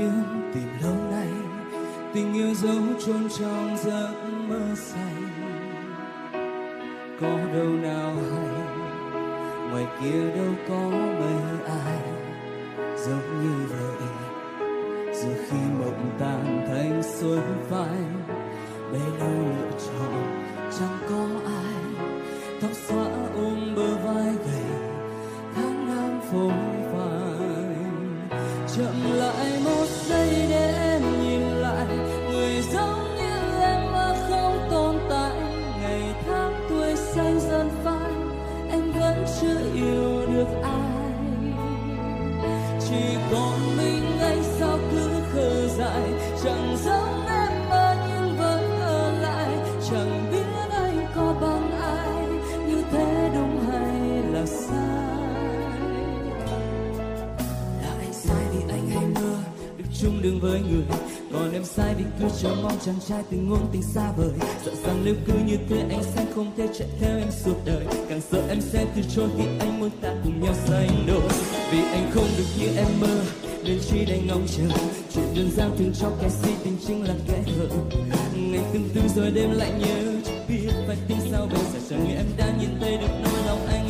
[SPEAKER 4] Kiếm
[SPEAKER 8] tìm lâu nay, tình yêu giấu chôn trong giấc mơ xanh có đâu nào hay, ngoài kia đâu có mấy ai.
[SPEAKER 4] Giống
[SPEAKER 8] như vậy, dù khi mộng tan thành xuôi phai, bấy lâu lựa chọn chẳng có người. Còn em sai vì cứ chờ mong chàng trai từng ngôn tình xa vời. Sợ rằng nếu cứ như thế anh sẽ không thể chạy theo em suốt đời. Càng sợ em sẽ từ chối khi anh muốn ta cùng nhau sánh đôi. Vì anh không được như em mơ, nên chỉ đành ngóng chờ. Chuyện đơn giản thường cho kẻ si tình chính là kẻ hở. Ngày từng tư rồi đêm lại nhớ chẳng biết phải tính sao bây giờ. Chẳng nghĩ em đã nhìn thấy được nỗi lòng anh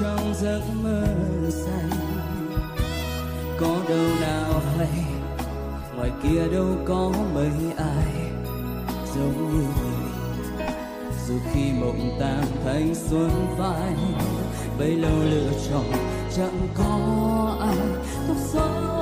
[SPEAKER 8] trong giấc mơ xanh có đâu nào hay, ngoài kia đâu có mấy ai. Giống như mình dù khi mộng tan thành xuân phai, bấy lâu lựa chọn chẳng có ai. Khóc sống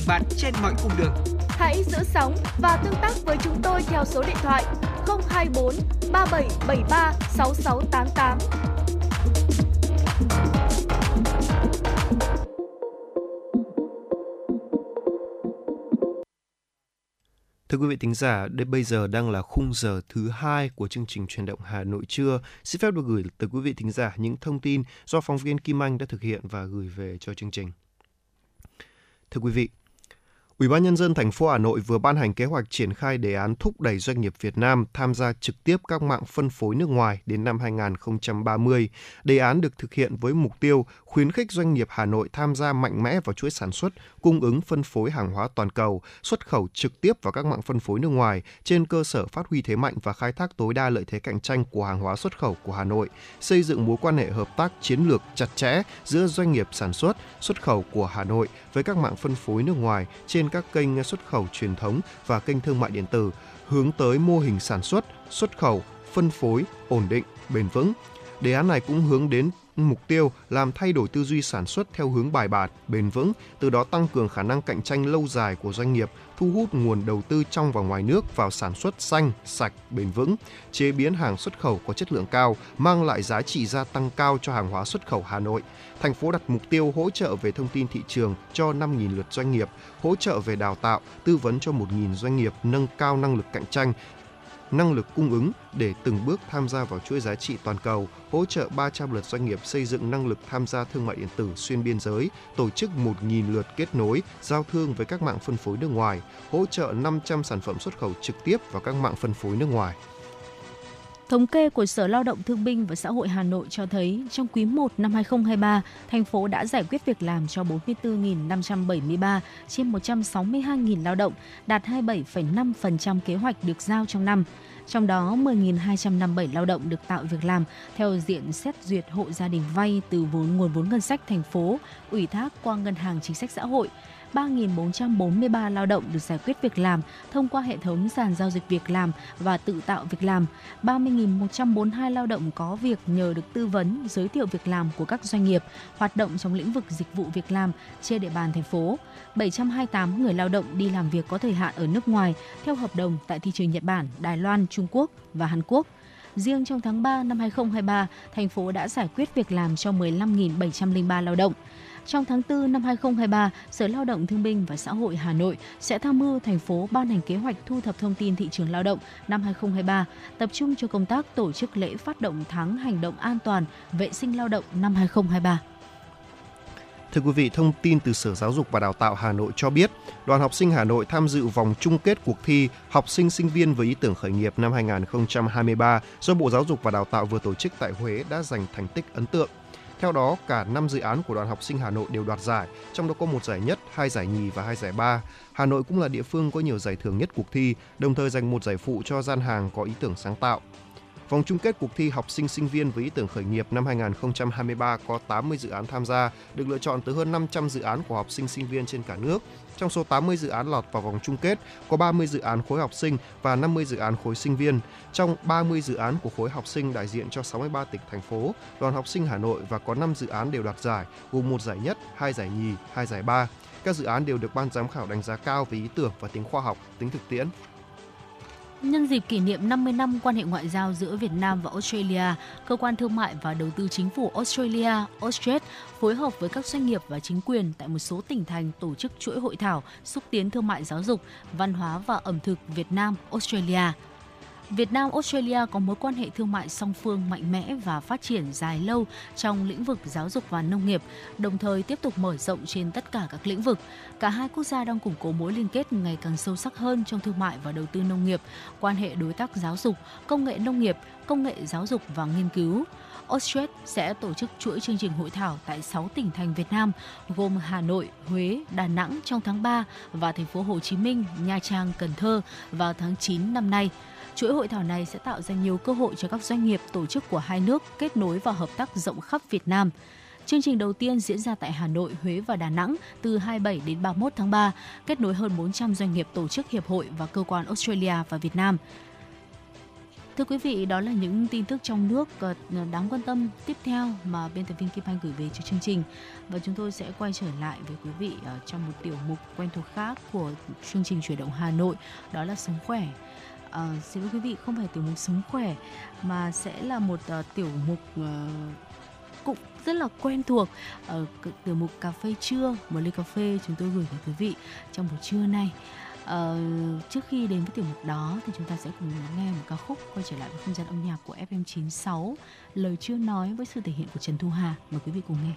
[SPEAKER 1] cùng bạn trên mọi cung đường.
[SPEAKER 2] Hãy giữ sóng và tương tác với chúng tôi theo số điện thoại 024 3773 6688.
[SPEAKER 3] Thưa quý vị thính giả, đến bây giờ đang là khung giờ thứ hai của chương trình truyền động Hà Nội trưa. Xin phép được gửi tới quý vị thính giả những thông tin do phóng viên Kim Anh đã thực hiện và gửi về cho chương trình. Thưa quý vị, Ủy ban nhân dân thành phố Hà Nội vừa ban hành kế hoạch triển khai đề án thúc đẩy doanh nghiệp Việt Nam tham gia trực tiếp các mạng phân phối nước ngoài đến năm 2030. Đề án được thực hiện với mục tiêu khuyến khích doanh nghiệp Hà Nội tham gia mạnh mẽ vào chuỗi sản xuất, cung ứng phân phối hàng hóa toàn cầu, xuất khẩu trực tiếp vào các mạng phân phối nước ngoài trên cơ sở phát huy thế mạnh và khai thác tối đa lợi thế cạnh tranh của hàng hóa xuất khẩu của Hà Nội, xây dựng mối quan hệ hợp tác chiến lược chặt chẽ giữa doanh nghiệp sản xuất, xuất khẩu của Hà Nội với các mạng phân phối nước ngoài trên các kênh xuất khẩu truyền thống và kênh thương mại điện tử, hướng tới mô hình sản xuất, xuất khẩu, phân phối ổn định, bền vững. Đề án này cũng hướng đến mục tiêu làm thay đổi tư duy sản xuất theo hướng bài bản, bền vững, từ đó tăng cường khả năng cạnh tranh lâu dài của doanh nghiệp, thu hút nguồn đầu tư trong và ngoài nước vào sản xuất xanh, sạch, bền vững, chế biến hàng xuất khẩu có chất lượng cao, mang lại giá trị gia tăng cao cho hàng hóa xuất khẩu Hà Nội. Thành phố đặt mục tiêu hỗ trợ về thông tin thị trường cho 5.000 lượt doanh nghiệp, hỗ trợ về đào tạo, tư vấn cho 1.000 doanh nghiệp nâng cao năng lực cạnh tranh, năng lực cung ứng để từng bước tham gia vào chuỗi giá trị toàn cầu, hỗ trợ 300 lượt doanh nghiệp xây dựng năng lực tham gia thương mại điện tử xuyên biên giới, tổ chức 1.000 lượt kết nối, giao thương với các mạng phân phối nước ngoài, hỗ trợ 500 sản phẩm xuất khẩu trực tiếp vào các mạng phân phối nước ngoài.
[SPEAKER 4] Thống kê của Sở Lao động Thương binh và Xã hội Hà Nội cho thấy trong quý 1 năm 2023, thành phố đã giải quyết việc làm cho 44.573 trên 162.000 lao động, đạt 27,5% kế hoạch được giao trong năm. Trong đó, 10.257 lao động được tạo việc làm theo diện xét duyệt hộ gia đình vay từ vốn nguồn vốn ngân sách thành phố, ủy thác qua ngân hàng chính sách xã hội. 3.443 lao động được giải quyết việc làm thông qua hệ thống sàn giao dịch việc làm và tự tạo việc làm. 30.142 lao động có việc nhờ được tư vấn, giới thiệu việc làm của các doanh nghiệp hoạt động trong lĩnh vực dịch vụ việc làm trên địa bàn thành phố. 728 người lao động đi làm việc có thời hạn ở nước ngoài theo hợp đồng tại thị trường Nhật Bản, Đài Loan, Trung Quốc và Hàn Quốc. Riêng trong tháng 3 năm 2023, thành phố đã giải quyết việc làm cho 15.703 lao động. Trong tháng 4 năm 2023, Sở Lao động Thương binh và Xã hội Hà Nội sẽ tham mưu thành phố ban hành kế hoạch thu thập thông tin thị trường lao động năm 2023, tập trung cho công tác tổ chức lễ phát động tháng hành động an toàn vệ sinh lao động năm 2023.
[SPEAKER 3] Thưa quý vị, thông tin từ Sở Giáo dục và Đào tạo Hà Nội cho biết, đoàn học sinh Hà Nội tham dự vòng chung kết cuộc thi học sinh sinh viên với ý tưởng khởi nghiệp năm 2023 do Bộ Giáo dục và Đào tạo vừa tổ chức tại Huế đã giành thành tích ấn tượng. Theo đó, cả 5 dự án của đoàn học sinh Hà Nội đều đoạt giải, trong đó có một giải nhất, hai giải nhì và hai giải ba. Hà Nội cũng là địa phương có nhiều giải thưởng nhất cuộc thi, đồng thời dành một giải phụ cho gian hàng có ý tưởng sáng tạo. Vòng chung kết cuộc thi học sinh sinh viên với ý tưởng khởi nghiệp năm 2023 có 80 dự án tham gia, được lựa chọn từ hơn 500 dự án của học sinh sinh viên trên cả nước. Trong số 80 dự án lọt vào vòng chung kết, có 30 dự án khối học sinh và 50 dự án khối sinh viên. Trong 30 dự án của khối học sinh đại diện cho 63 tỉnh thành phố, đoàn học sinh Hà Nội và có 5 dự án đều đoạt giải, gồm một giải nhất, hai giải nhì, hai giải ba. Các dự án đều được ban giám khảo đánh giá cao về ý tưởng và tính khoa học, tính thực tiễn.
[SPEAKER 4] Nhân dịp kỷ niệm 50 năm quan hệ ngoại giao giữa Việt Nam và Australia, Cơ quan Thương mại và Đầu tư Chính phủ Australia, Austrade, phối hợp với các doanh nghiệp và chính quyền tại một số tỉnh thành tổ chức chuỗi hội thảo xúc tiến thương mại giáo dục, văn hóa và ẩm thực Việt Nam, Australia – Việt Nam Australia có mối quan hệ thương mại song phương mạnh mẽ và phát triển dài lâu trong lĩnh vực giáo dục và nông nghiệp, đồng thời tiếp tục mở rộng trên tất cả các lĩnh vực. Cả hai quốc gia đang củng cố mối liên kết ngày càng sâu sắc hơn trong thương mại và đầu tư nông nghiệp, quan hệ đối tác giáo dục, công nghệ nông nghiệp, công nghệ giáo dục và nghiên cứu. Australia sẽ tổ chức chuỗi chương trình hội thảo tại 6 tỉnh thành Việt Nam gồm Hà Nội, Huế, Đà Nẵng trong tháng 3 và thành phố Hồ Chí Minh, Nha Trang, Cần Thơ vào tháng 9 năm nay. Chuỗi hội thảo này sẽ tạo ra nhiều cơ hội cho các doanh nghiệp, tổ chức của hai nước kết nối và hợp tác rộng khắp Việt Nam. Chương trình đầu tiên diễn ra tại Hà Nội, Huế và Đà Nẵng từ 27 đến 31 tháng 3, kết nối hơn 400 doanh nghiệp, tổ chức, hiệp hội và cơ quan Australia và Việt Nam. Thưa quý vị, đó là những tin tức trong nước ờ, đáng quan tâm tiếp theo mà biên tập viên Kim Anh gửi về cho chương trình. Và chúng tôi sẽ quay trở lại với quý vị ờ, trong một tiểu mục quen thuộc khác của chương trình chuyển động Hà Nội, đó là Sống Khỏe uh, xin lỗi quý vị không phải tiểu mục sống khỏe mà sẽ là một uh, tiểu mục uh, cũng rất là quen thuộc. Ở uh, tiểu mục cà phê trưa một ly cà phê chúng tôi gửi tới quý vị trong buổi trưa nay. Uh, trước khi đến với tiểu mục đó thì chúng ta sẽ cùng lắng nghe một ca khúc quay trở lại với không gian âm nhạc của FM96 lời chưa nói với sự thể hiện của Trần Thu Hà. Mời quý vị cùng nghe.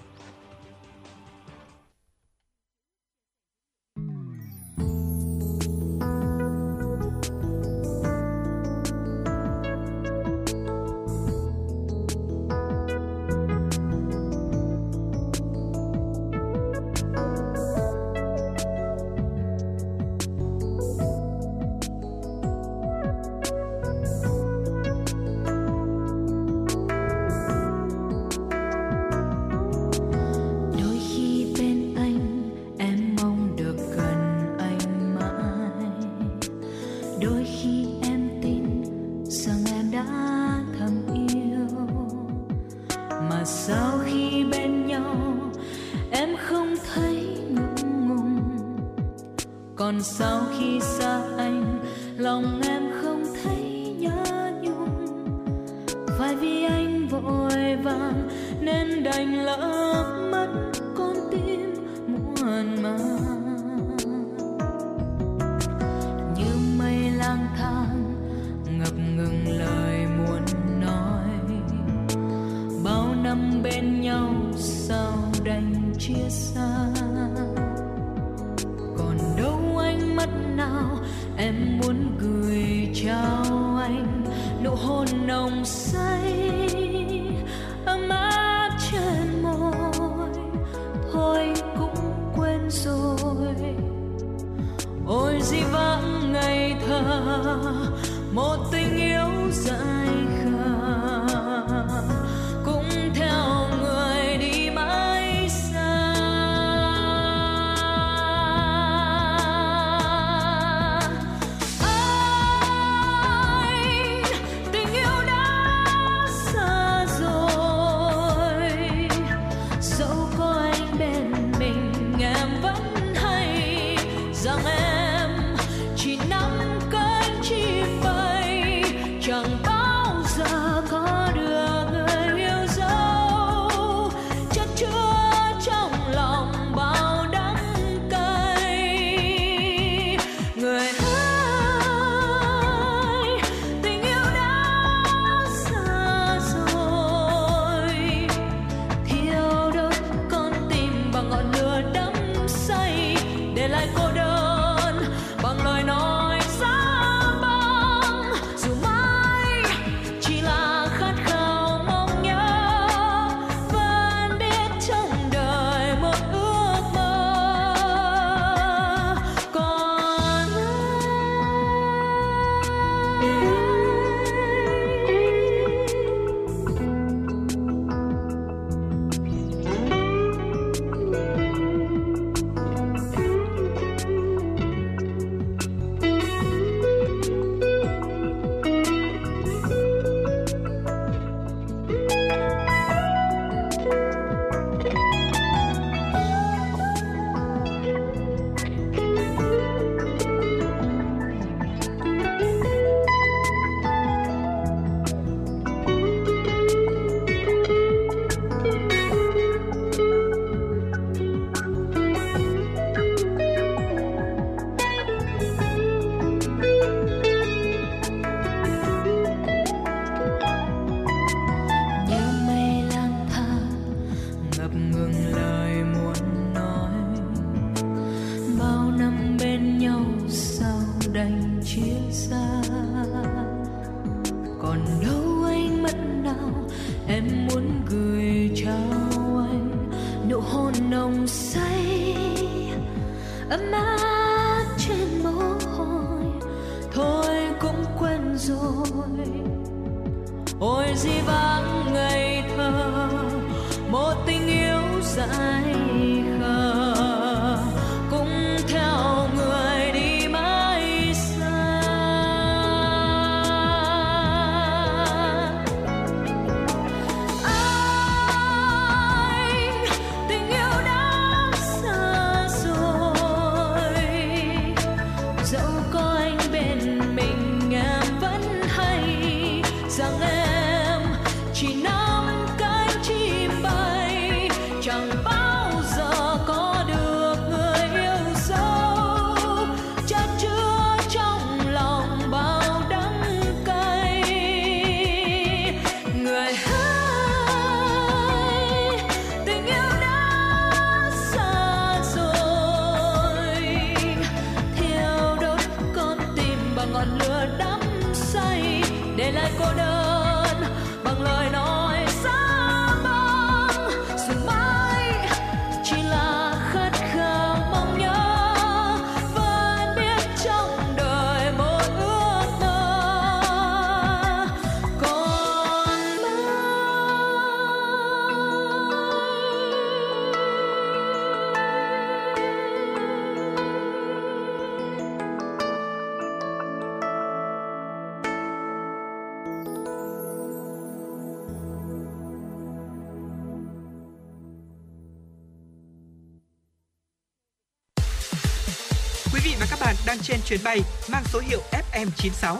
[SPEAKER 7] Trên
[SPEAKER 1] chuyến bay mang số hiệu FM96.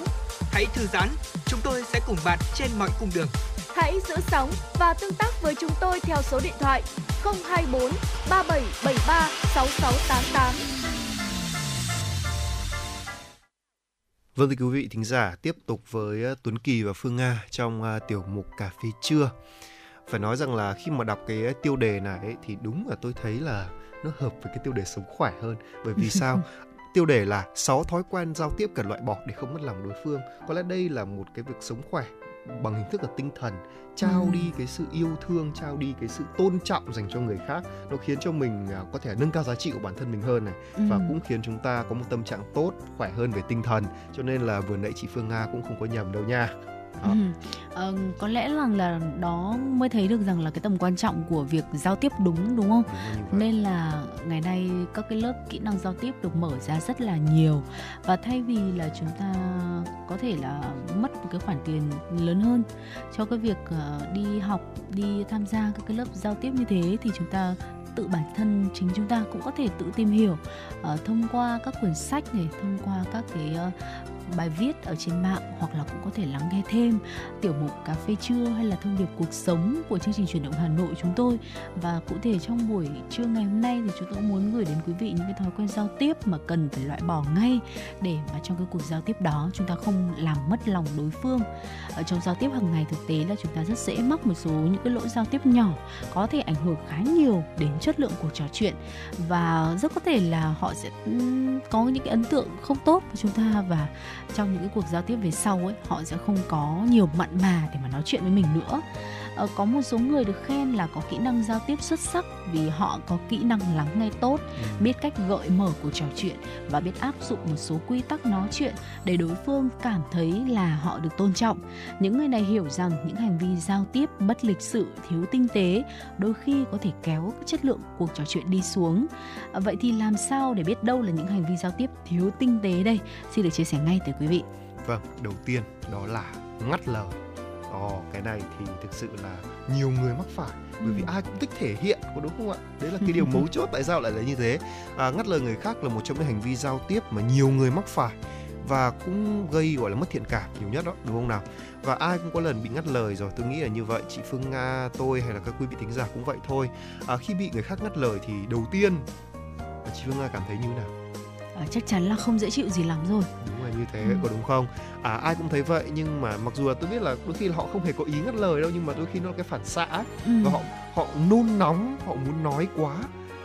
[SPEAKER 1] Hãy thư giãn, chúng tôi sẽ cùng bạn trên mọi cung đường.
[SPEAKER 2] Hãy giữ sóng và tương tác với chúng tôi theo số điện thoại 024 3773 6688.
[SPEAKER 3] Vâng thưa quý vị thính giả, tiếp tục với ờ, Tuấn Kỳ và Phương Nga trong ờ, tiểu mục Cà phê trưa. Phải nói rằng là khi mà đọc cái ờ, tiêu đề này ấy, thì đúng là tôi thấy là nó hợp với cái tiêu đề sống khỏe hơn. Bởi vì sao? Tiêu đề là 6 thói quen giao tiếp cần loại bỏ để không mất lòng đối phương. Có lẽ đây là một cái việc sống khỏe bằng hình thức là tinh thần trao
[SPEAKER 4] Ừ.
[SPEAKER 3] đi cái sự yêu thương trao đi cái sự tôn trọng dành cho người khác nó khiến cho mình à, có thể nâng cao giá trị của bản thân mình hơn này và
[SPEAKER 4] Ừ.
[SPEAKER 3] cũng khiến chúng ta có một tâm trạng tốt khỏe hơn về tinh thần cho nên là vừa nãy chị Phương Nga cũng không có nhầm đâu nha Đó.
[SPEAKER 4] Ừ. Ờ, có lẽ rằng là đó mới thấy được rằng là cái tầm quan trọng của việc giao tiếp đúng đúng không?
[SPEAKER 3] Đúng là.
[SPEAKER 4] Nên là ngày nay các cái lớp kỹ năng giao tiếp được mở ra rất là nhiều và thay vì là chúng ta có thể là mất một cái khoản tiền lớn hơn cho cái việc ờ, đi học, đi tham gia các cái lớp giao tiếp như thế thì chúng ta tự bản thân chính chúng ta cũng có thể tự tìm hiểu ờ, thông qua các quyển sách này, thông qua các cái ờ, bài viết ở trên mạng hoặc là cũng có thể lắng nghe thêm tiểu mục cà phê trưa hay là thông điệp cuộc sống của chương trình chuyển động Hà Nội chúng tôi. Và cụ thể trong buổi trưa ngày hôm nay thì chúng tôi cũng muốn gửi đến quý vị những cái thói quen giao tiếp mà cần phải loại bỏ ngay để mà trong cái cuộc giao tiếp đó chúng ta không làm mất lòng đối phương. Ở trong giao tiếp hàng ngày thực tế là chúng ta rất dễ mắc một số những cái lỗi giao tiếp nhỏ, có thể ảnh hưởng khá nhiều đến chất lượng cuộc trò chuyện. Và rất có thể là họ sẽ có những cái ấn tượng không tốt với chúng ta và trong những cái cuộc giao tiếp về sau ấy, họ sẽ không có nhiều mặn mà để mà nói chuyện với mình nữa có một số người được khen là có kỹ năng giao tiếp xuất sắc vì họ có kỹ năng lắng nghe tốt biết cách gợi mở cuộc trò chuyện và biết áp dụng một số quy tắc nói chuyện để đối phương cảm thấy là họ được tôn trọng. Những người này hiểu rằng những hành vi giao tiếp bất lịch sự thiếu tinh tế đôi khi có thể kéo chất lượng cuộc trò chuyện đi xuống. À, vậy thì làm sao để biết đâu là những hành vi giao tiếp thiếu tinh tế đây? Xin được chia sẻ ngay tới quý vị.
[SPEAKER 3] Vâng, đầu tiên đó là ngắt lời. Ồ, cái này thì thực sự là nhiều người mắc phải bởi vì
[SPEAKER 4] Ừ.
[SPEAKER 3] ai cũng thích thể hiện có đúng không ạ? Đấy là cái điều mấu chốt tại sao lại là như thế. À, ngắt lời người khác là một trong những hành vi giao tiếp mà nhiều người mắc phải và cũng gây gọi là mất thiện cảm nhiều nhất đó đúng không nào và ai cũng có lần bị ngắt lời rồi tôi nghĩ là như vậy chị Phương Nga tôi hay là các quý vị thính giả cũng vậy thôi à, khi bị người khác ngắt lời thì đầu tiên chị Phương Nga cảm thấy như nào
[SPEAKER 4] À, chắc chắn là không dễ chịu gì lắm rồi
[SPEAKER 3] đúng là như thế
[SPEAKER 4] Ừ.
[SPEAKER 3] có đúng không à ai cũng thấy vậy nhưng mà mặc dù là tôi biết là đôi khi là họ không hề có ý ngắt lời đâu nhưng mà đôi khi nó là cái phản xạ ấy.
[SPEAKER 4] ừ.
[SPEAKER 3] và họ họ nôn nóng họ muốn nói quá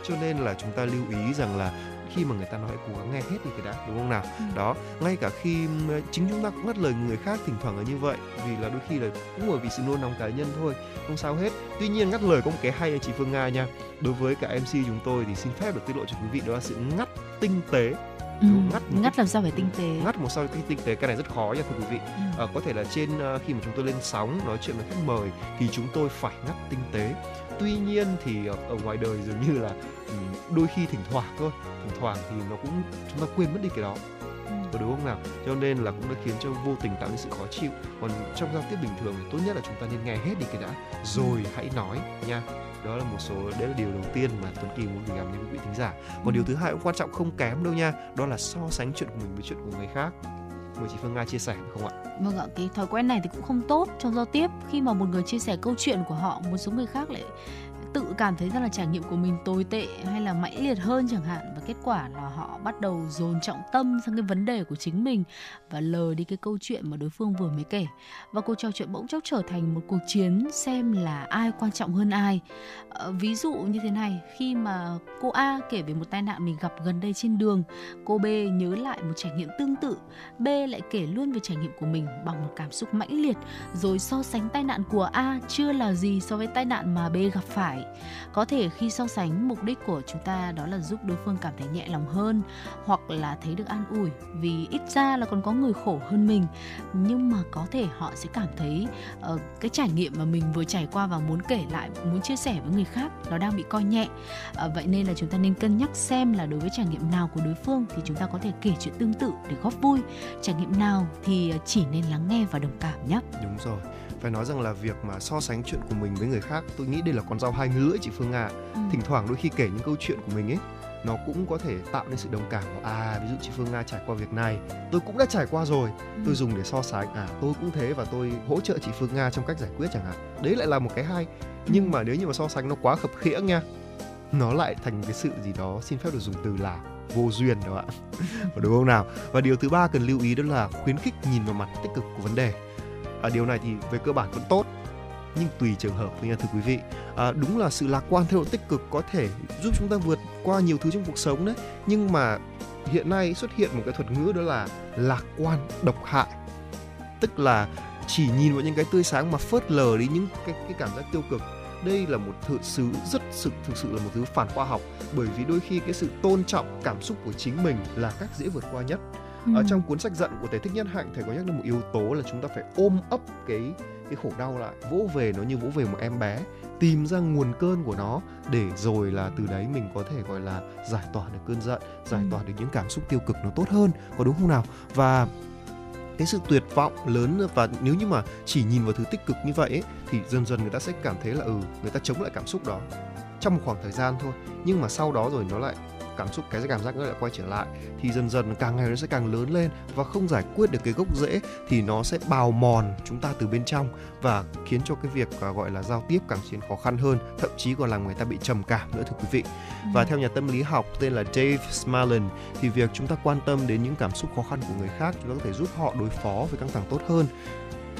[SPEAKER 3] cho nên là chúng ta lưu ý rằng là khi mà người ta nói cố gắng nghe hết đi cái đã đúng không nào?
[SPEAKER 4] Ừ.
[SPEAKER 3] đó ngay cả khi ừm, chính chúng ta cũng ngắt lời người khác thỉnh thoảng là như vậy vì là đôi khi là cũng bởi vì sự nôn nóng cá nhân thôi không sao hết. Tuy nhiên ngắt lời có một cái hay anh chị Phương Nga nha đối với cả MC chúng tôi thì xin phép được tiết lộ cho quý vị đó là sự ngắt tinh tế.
[SPEAKER 4] Ừ,
[SPEAKER 3] ngắt
[SPEAKER 4] ngắt làm sao phải tinh tế?
[SPEAKER 3] ngắt một sao tinh, tinh tế cái này rất khó nha thưa quý vị.
[SPEAKER 4] Ừ.
[SPEAKER 3] Ờ, có thể là trên ờ, khi mà chúng tôi lên sóng nói chuyện với khách mời thì chúng tôi phải ngắt tinh tế. Tuy nhiên thì ở, ở ngoài đời dường như là ừm, đôi khi thỉnh thoảng thôi thỉnh thoảng thì nó cũng chúng ta quên mất đi cái đó.
[SPEAKER 4] Ừ.
[SPEAKER 3] có đúng không nào? Cho nên là cũng đã khiến cho vô tình tạo nên sự khó chịu. Còn trong giao tiếp bình thường thì tốt nhất là chúng ta nên nghe hết đi cái đã. Rồi hãy nói nha. Đó là một số đấy là điều đầu tiên mà Tuấn Kỳ muốn gửi gắm đến quý vị thính giả. Còn điều thứ hai cũng quan trọng không kém đâu nha đó là so sánh chuyện của mình với chuyện của người khác. Mời chị Phương Nga chia sẻ được không ạ?
[SPEAKER 4] Vâng ạ, cái thói quen này thì cũng không tốt trong giao tiếp. Khi mà một người chia sẻ câu chuyện của họ, một số người khác lại tự cảm thấy rằng là trải nghiệm của mình tồi tệ hay là mãnh liệt hơn chẳng hạn. Và kết quả là họ bắt đầu dồn trọng tâm sang cái vấn đề của chính mình và lờ đi cái câu chuyện mà đối phương vừa mới kể. Và cuộc trò chuyện bỗng chốc trở thành một cuộc chiến xem là ai quan trọng hơn ai. À, ví dụ như thế này khi mà cô A kể về một tai nạn mình gặp gần đây trên đường cô B nhớ lại một trải nghiệm tương tự. B lại kể luôn về trải nghiệm của mình bằng một cảm xúc mãnh liệt rồi so sánh tai nạn của A chưa là gì so với tai nạn mà B gặp phải. Có thể khi so sánh mục đích của chúng ta đó là giúp đối phương cảm thấy nhẹ lòng hơn hoặc là thấy được an ủi vì ít ra là còn có người khổ hơn mình. Nhưng mà có thể họ sẽ cảm thấy uh, cái trải nghiệm mà mình vừa trải qua và muốn kể lại muốn chia sẻ với người khác nó đang bị coi nhẹ. Uh, vậy nên là chúng ta nên cân nhắc xem là đối với trải nghiệm nào của đối phương thì chúng ta có thể kể chuyện tương tự để góp vui. Trải nghiệm nào thì ờ, chỉ nên lắng nghe và đồng cảm nhé
[SPEAKER 3] đúng rồi phải nói rằng là việc mà so sánh chuyện của mình với người khác tôi nghĩ đây là con dao hai lưỡi chị Phương Nga
[SPEAKER 4] Ừ.
[SPEAKER 3] thỉnh thoảng đôi khi kể những câu chuyện của mình ấy nó cũng có thể tạo nên sự đồng cảm à ví dụ chị Phương Nga trải qua việc này tôi cũng đã trải qua rồi. Tôi dùng để so sánh à tôi cũng thế và tôi hỗ trợ chị Phương Nga trong cách giải quyết chẳng hạn. Đấy lại là một cái hay. Nhưng mà nếu như mà so sánh nó quá khập khiễng nha nó lại thành cái sự gì đó xin phép được dùng từ là vô duyên đó ạ. Đúng không nào? Và điều thứ ba cần lưu ý đó là khuyến khích nhìn vào mặt tích cực của vấn đề à, điều này thì về cơ bản vẫn tốt nhưng tùy trường hợp thôi nha thưa quý vị. À, đúng là sự lạc quan theo độ tích cực có thể giúp chúng ta vượt qua nhiều thứ trong cuộc sống đấy nhưng mà hiện nay xuất hiện một cái thuật ngữ đó là lạc quan độc hại. Tức là chỉ nhìn vào những cái tươi sáng mà phớt lờ đi những cái cái cảm giác tiêu cực. Đây là một thực sự rất sự thực sự là một thứ phản khoa học bởi vì đôi khi cái sự tôn trọng cảm xúc của chính mình là cách dễ vượt qua nhất.
[SPEAKER 4] Ừ.
[SPEAKER 3] ở trong cuốn sách giận của thầy thích nhất hạnh thầy có nhắc đến một yếu tố là chúng ta phải ôm ấp cái cái khổ đau lại vỗ về nó như vỗ về một em bé tìm ra nguồn cơn của nó để rồi là từ đấy mình có thể gọi là giải tỏa được cơn giận giải
[SPEAKER 4] Ừ.
[SPEAKER 3] tỏa được những cảm xúc tiêu cực nó tốt hơn có đúng không nào và cái sự tuyệt vọng lớn và nếu như mà chỉ nhìn vào thứ tích cực như vậy ấy, thì dần dần người ta sẽ cảm thấy là ừ người ta chống lại cảm xúc đó trong một khoảng thời gian thôi nhưng mà sau đó rồi nó lại cảm xúc cái cảm giác nó lại quay trở lại thì dần dần càng ngày nó sẽ càng lớn lên và không giải quyết được cái gốc rễ thì nó sẽ bào mòn chúng ta từ bên trong và khiến cho cái việc à, gọi là giao tiếp càng trở nên khó khăn hơn thậm chí còn làm người ta bị trầm cảm nữa thưa quý vị. Và theo nhà tâm lý học tên là Dave Smalen thì việc chúng ta quan tâm đến những cảm xúc khó khăn của người khác chúng ta có thể giúp họ đối phó với căng thẳng tốt hơn.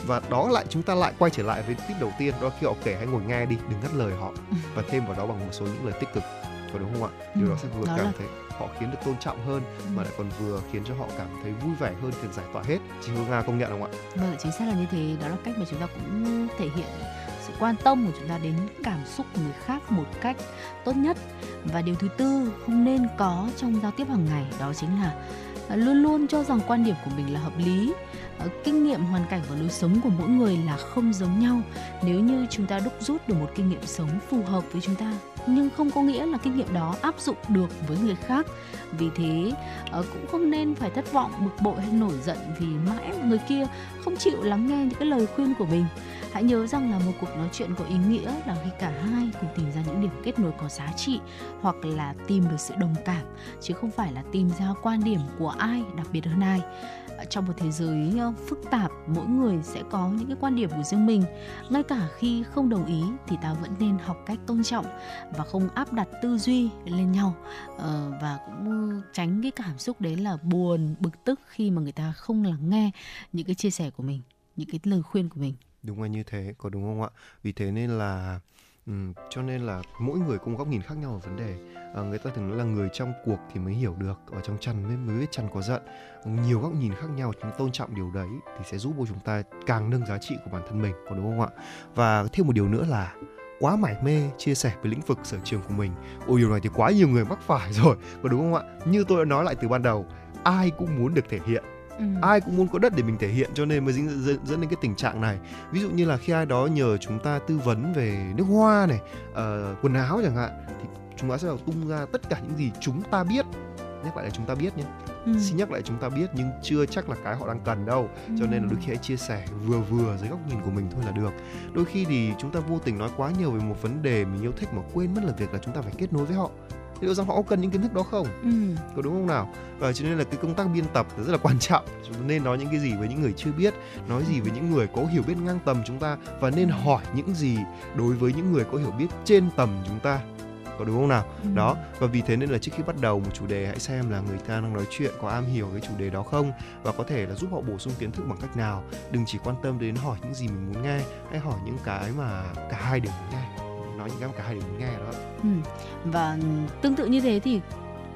[SPEAKER 3] Và đó lại chúng ta lại quay trở lại với tip đầu tiên đó khi họ kể hãy ngồi nghe đi đừng ngắt lời họ và thêm vào đó bằng một số những lời tích cực có đúng không ạ điều
[SPEAKER 4] Ừ,
[SPEAKER 3] đó sẽ vừa
[SPEAKER 4] đó
[SPEAKER 3] cảm
[SPEAKER 4] là-
[SPEAKER 3] thấy họ khiến được tôn trọng hơn mà lại còn vừa khiến cho họ cảm thấy vui vẻ hơn khi giải tỏa hết chị Hương Nga công nhận không ạ
[SPEAKER 4] Vâng, chính xác là như thế. Đó là cách mà chúng ta cũng thể hiện sự quan tâm của chúng ta đến cảm xúc của người khác một cách tốt nhất. Và điều thứ tư không nên có trong giao tiếp hàng ngày đó chính là luôn luôn cho rằng quan điểm của mình là hợp lý. Ờ, kinh nghiệm, hoàn cảnh và lối sống của mỗi người là không giống nhau. Nếu như chúng ta đúc rút được một kinh nghiệm sống phù hợp với chúng ta, nhưng không có nghĩa là kinh nghiệm đó áp dụng được với người khác. Vì thế ờ, cũng không nên phải thất vọng, bực bội hay nổi giận vì mãi người kia không chịu lắng nghe những cái lời khuyên của mình. Hãy nhớ rằng là một cuộc nói chuyện có ý nghĩa là khi cả hai cùng tìm ra những điểm kết nối có giá trị hoặc là tìm được sự đồng cảm chứ không phải là tìm ra quan điểm của ai đặc biệt hơn ai. Trong một thế giới ờ, phức tạp, mỗi người sẽ có những cái quan điểm của riêng mình. Ngay cả khi không đồng ý thì ta vẫn nên học cách tôn trọng và không áp đặt tư duy lên nhau ờ, và cũng tránh cái cảm xúc đấy là buồn, bực tức khi mà người ta không lắng nghe những cái chia sẻ của mình, những cái lời khuyên của mình.
[SPEAKER 3] đúng là như thế có đúng không ạ vì thế nên là Ừ, cho nên là mỗi người cũng có góc nhìn khác nhau ở vấn đề. À, người ta thường nói là người trong cuộc thì mới hiểu được ở trong chăn mới mới biết chăn có giận. Nhiều góc nhìn khác nhau chúng tôn trọng điều đấy thì sẽ giúp cho chúng ta càng nâng giá trị của bản thân mình có đúng không ạ? Và thêm một điều nữa là quá mải mê chia sẻ với lĩnh vực sở trường của mình. Ôi điều này thì quá nhiều người mắc phải rồi có đúng không ạ? Như tôi đã nói lại từ ban đầu ai cũng muốn được thể hiện. Ừ. ai cũng muốn có đất để mình thể hiện cho nên mới dẫn, dẫn, dẫn đến cái tình trạng này ví dụ như là khi ai đó nhờ chúng ta tư vấn về nước hoa này uh, quần áo chẳng hạn thì chúng ta sẽ tung ra tất cả những gì chúng ta biết nhắc lại là chúng ta biết nhé ừ. xin nhắc lại chúng ta biết nhưng chưa chắc là cái họ đang cần đâu ừ. cho nên là đôi khi hãy chia sẻ vừa vừa dưới góc nhìn của mình thôi là được đôi khi thì chúng ta vô tình nói quá nhiều về một vấn đề mình yêu thích mà quên mất là việc là chúng ta phải kết nối với họ liệu rằng họ có cần những kiến thức đó không? Ừ. có đúng không nào? Và cho nên là cái công tác biên tập rất là quan trọng. Chúng ta nên nói những cái gì với những người chưa biết nói gì với những người có hiểu biết ngang tầm chúng ta và nên hỏi những gì đối với những người có hiểu biết trên tầm chúng ta. Có đúng không nào? Ừ. đó và vì thế nên là trước khi bắt đầu một chủ đề hãy xem là người ta đang nói chuyện có am hiểu cái chủ đề đó không? Và có thể là giúp họ bổ sung kiến thức bằng cách nào? Đừng chỉ quan tâm đến hỏi những gì mình muốn nghe hãy hỏi những cái mà cả hai đều muốn nghe nói những cái mà cả hai đều muốn nghe đó.
[SPEAKER 4] Ừ. và tương tự như thế thì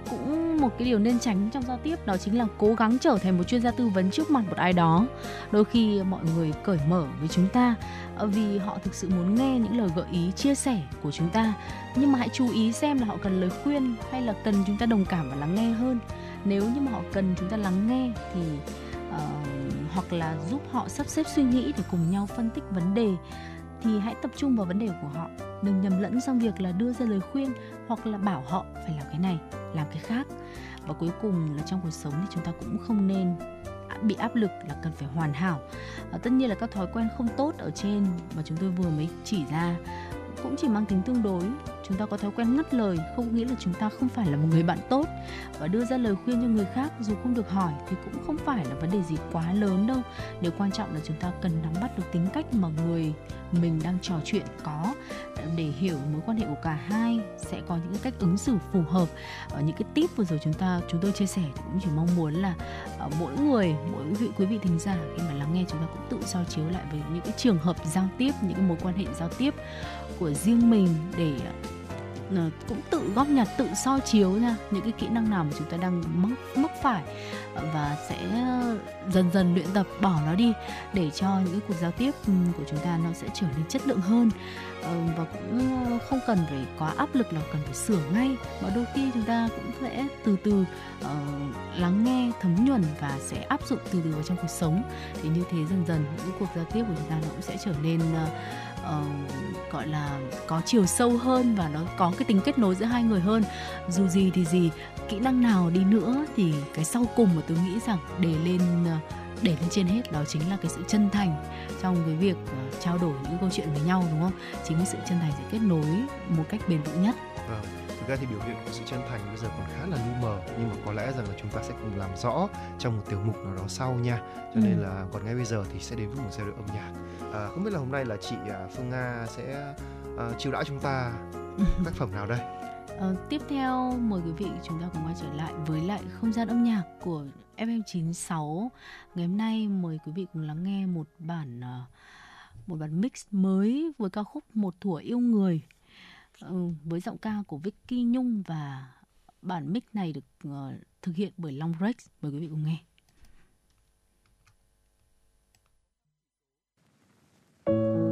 [SPEAKER 4] cũng một cái điều nên tránh trong giao tiếp đó chính là cố gắng trở thành một chuyên gia tư vấn trước mặt một ai đó. Đôi khi mọi người cởi mở với chúng ta ờ, vì họ thực sự muốn nghe những lời gợi ý chia sẻ của chúng ta. Nhưng mà hãy chú ý xem là họ cần lời khuyên hay là cần chúng ta đồng cảm và lắng nghe hơn. Nếu như mà họ cần chúng ta lắng nghe thì uh, hoặc là giúp họ sắp xếp suy nghĩ để cùng nhau phân tích vấn đề thì hãy tập trung vào vấn đề của họ. Đừng nhầm lẫn trong việc là đưa ra lời khuyên hoặc là bảo họ phải làm cái này làm cái khác. Và cuối cùng là trong cuộc sống thì chúng ta cũng không nên bị áp lực là cần phải hoàn hảo. À, tất nhiên là các thói quen không tốt ở trên mà chúng tôi vừa mới chỉ ra cũng chỉ mang tính tương đối. Chúng ta có thói quen ngắt lời, không nghĩa là chúng ta không phải là một người bạn tốt. Và đưa ra lời khuyên cho người khác dù không được hỏi thì cũng không phải là vấn đề gì quá lớn đâu. Điều quan trọng là chúng ta cần nắm bắt được tính cách mà người mình đang trò chuyện có. Để hiểu mối quan hệ của cả hai sẽ có những cách ứng xử phù hợp. Ở những cái tip vừa rồi chúng ta, chúng tôi chia sẻ cũng chỉ mong muốn là ờ, mỗi người, mỗi vị quý vị thính giả khi mà lắng nghe chúng ta cũng tự soi chiếu lại với những cái trường hợp giao tiếp, những cái mối quan hệ giao tiếp của riêng mình để ờ, cũng tự góp nhặt tự soi chiếu nha những cái kỹ năng nào mà chúng ta đang mắc mắc phải. Và sẽ ờ, dần dần luyện tập bỏ nó đi để cho những cái cuộc giao tiếp ừ, của chúng ta nó sẽ trở nên chất lượng hơn. Ờ, và cũng không cần phải quá áp lực là cần phải sửa ngay mà đôi khi chúng ta cũng sẽ từ từ uh, lắng nghe thấm nhuần và sẽ áp dụng từ từ vào trong cuộc sống. Thì như thế dần dần những cuộc giao tiếp của chúng ta nó cũng sẽ trở nên uh, uh, gọi là có chiều sâu hơn và nó có cái tính kết nối giữa hai người hơn. Dù gì thì gì kỹ năng nào đi nữa thì cái sau cùng mà tôi nghĩ rằng để lên ờ, để lên trên hết đó chính là cái sự chân thành trong cái việc ờ, trao đổi những câu chuyện với nhau đúng không? Chính cái sự chân thành sẽ kết nối một cách bền vững nhất.
[SPEAKER 3] Vâng thực ra thì biểu hiện của sự chân thành bây giờ còn khá là lu mờ. Nhưng mà có lẽ rằng là chúng ta sẽ cùng làm rõ trong một tiểu mục nào đó sau nha. Cho ừ. nên là còn ngay bây giờ thì sẽ đến với một giai đoạn âm nhạc. À, không biết là hôm nay là chị à, Phương Nga sẽ uh, chiêu đãi chúng ta tác phẩm nào đây?
[SPEAKER 4] Uh, tiếp theo mời quý vị chúng ta cùng quay trở lại với lại không gian âm nhạc của FM96. Ngày hôm nay mời quý vị cùng lắng nghe một bản uh, một bản mix mới với ca khúc Một thuở yêu người Ừ, với giọng ca của Vicky Nhung và bản mix này được uh, thực hiện bởi Long Rex. Mời quý vị cùng nghe.
[SPEAKER 5] thank you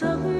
[SPEAKER 5] giấc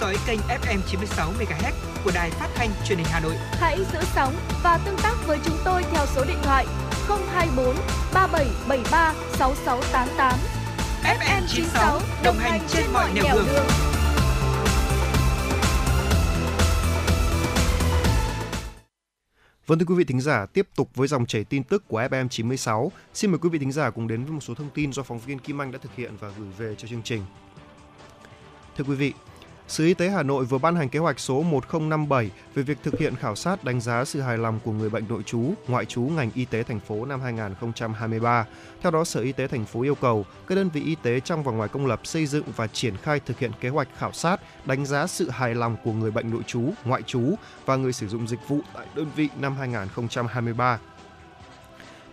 [SPEAKER 1] dõi kênh FM 96 MHz của đài phát thanh truyền hình Hà Nội.
[SPEAKER 2] Hãy giữ sóng và tương tác với chúng tôi theo số điện thoại 024 3773 6688.
[SPEAKER 1] FM 96 đồng hành trên mọi nẻo đường.
[SPEAKER 3] Vâng thưa quý vị thính giả, tiếp tục với dòng chảy tin tức của FM 96. Xin mời quý vị thính giả cùng đến với một số thông tin do phóng viên Kim Anh đã thực hiện và gửi về cho chương trình. Thưa quý vị, Sở Y tế Hà Nội vừa ban hành kế hoạch số 1057 về việc thực hiện khảo sát đánh giá sự hài lòng của người bệnh nội trú, ngoại trú ngành y tế thành phố năm 2023. Theo đó, Sở Y tế thành phố yêu cầu các đơn vị y tế trong và ngoài công lập xây dựng và triển khai thực hiện kế hoạch khảo sát, đánh giá sự hài lòng của người bệnh nội trú, ngoại trú và người sử dụng dịch vụ tại đơn vị năm 2023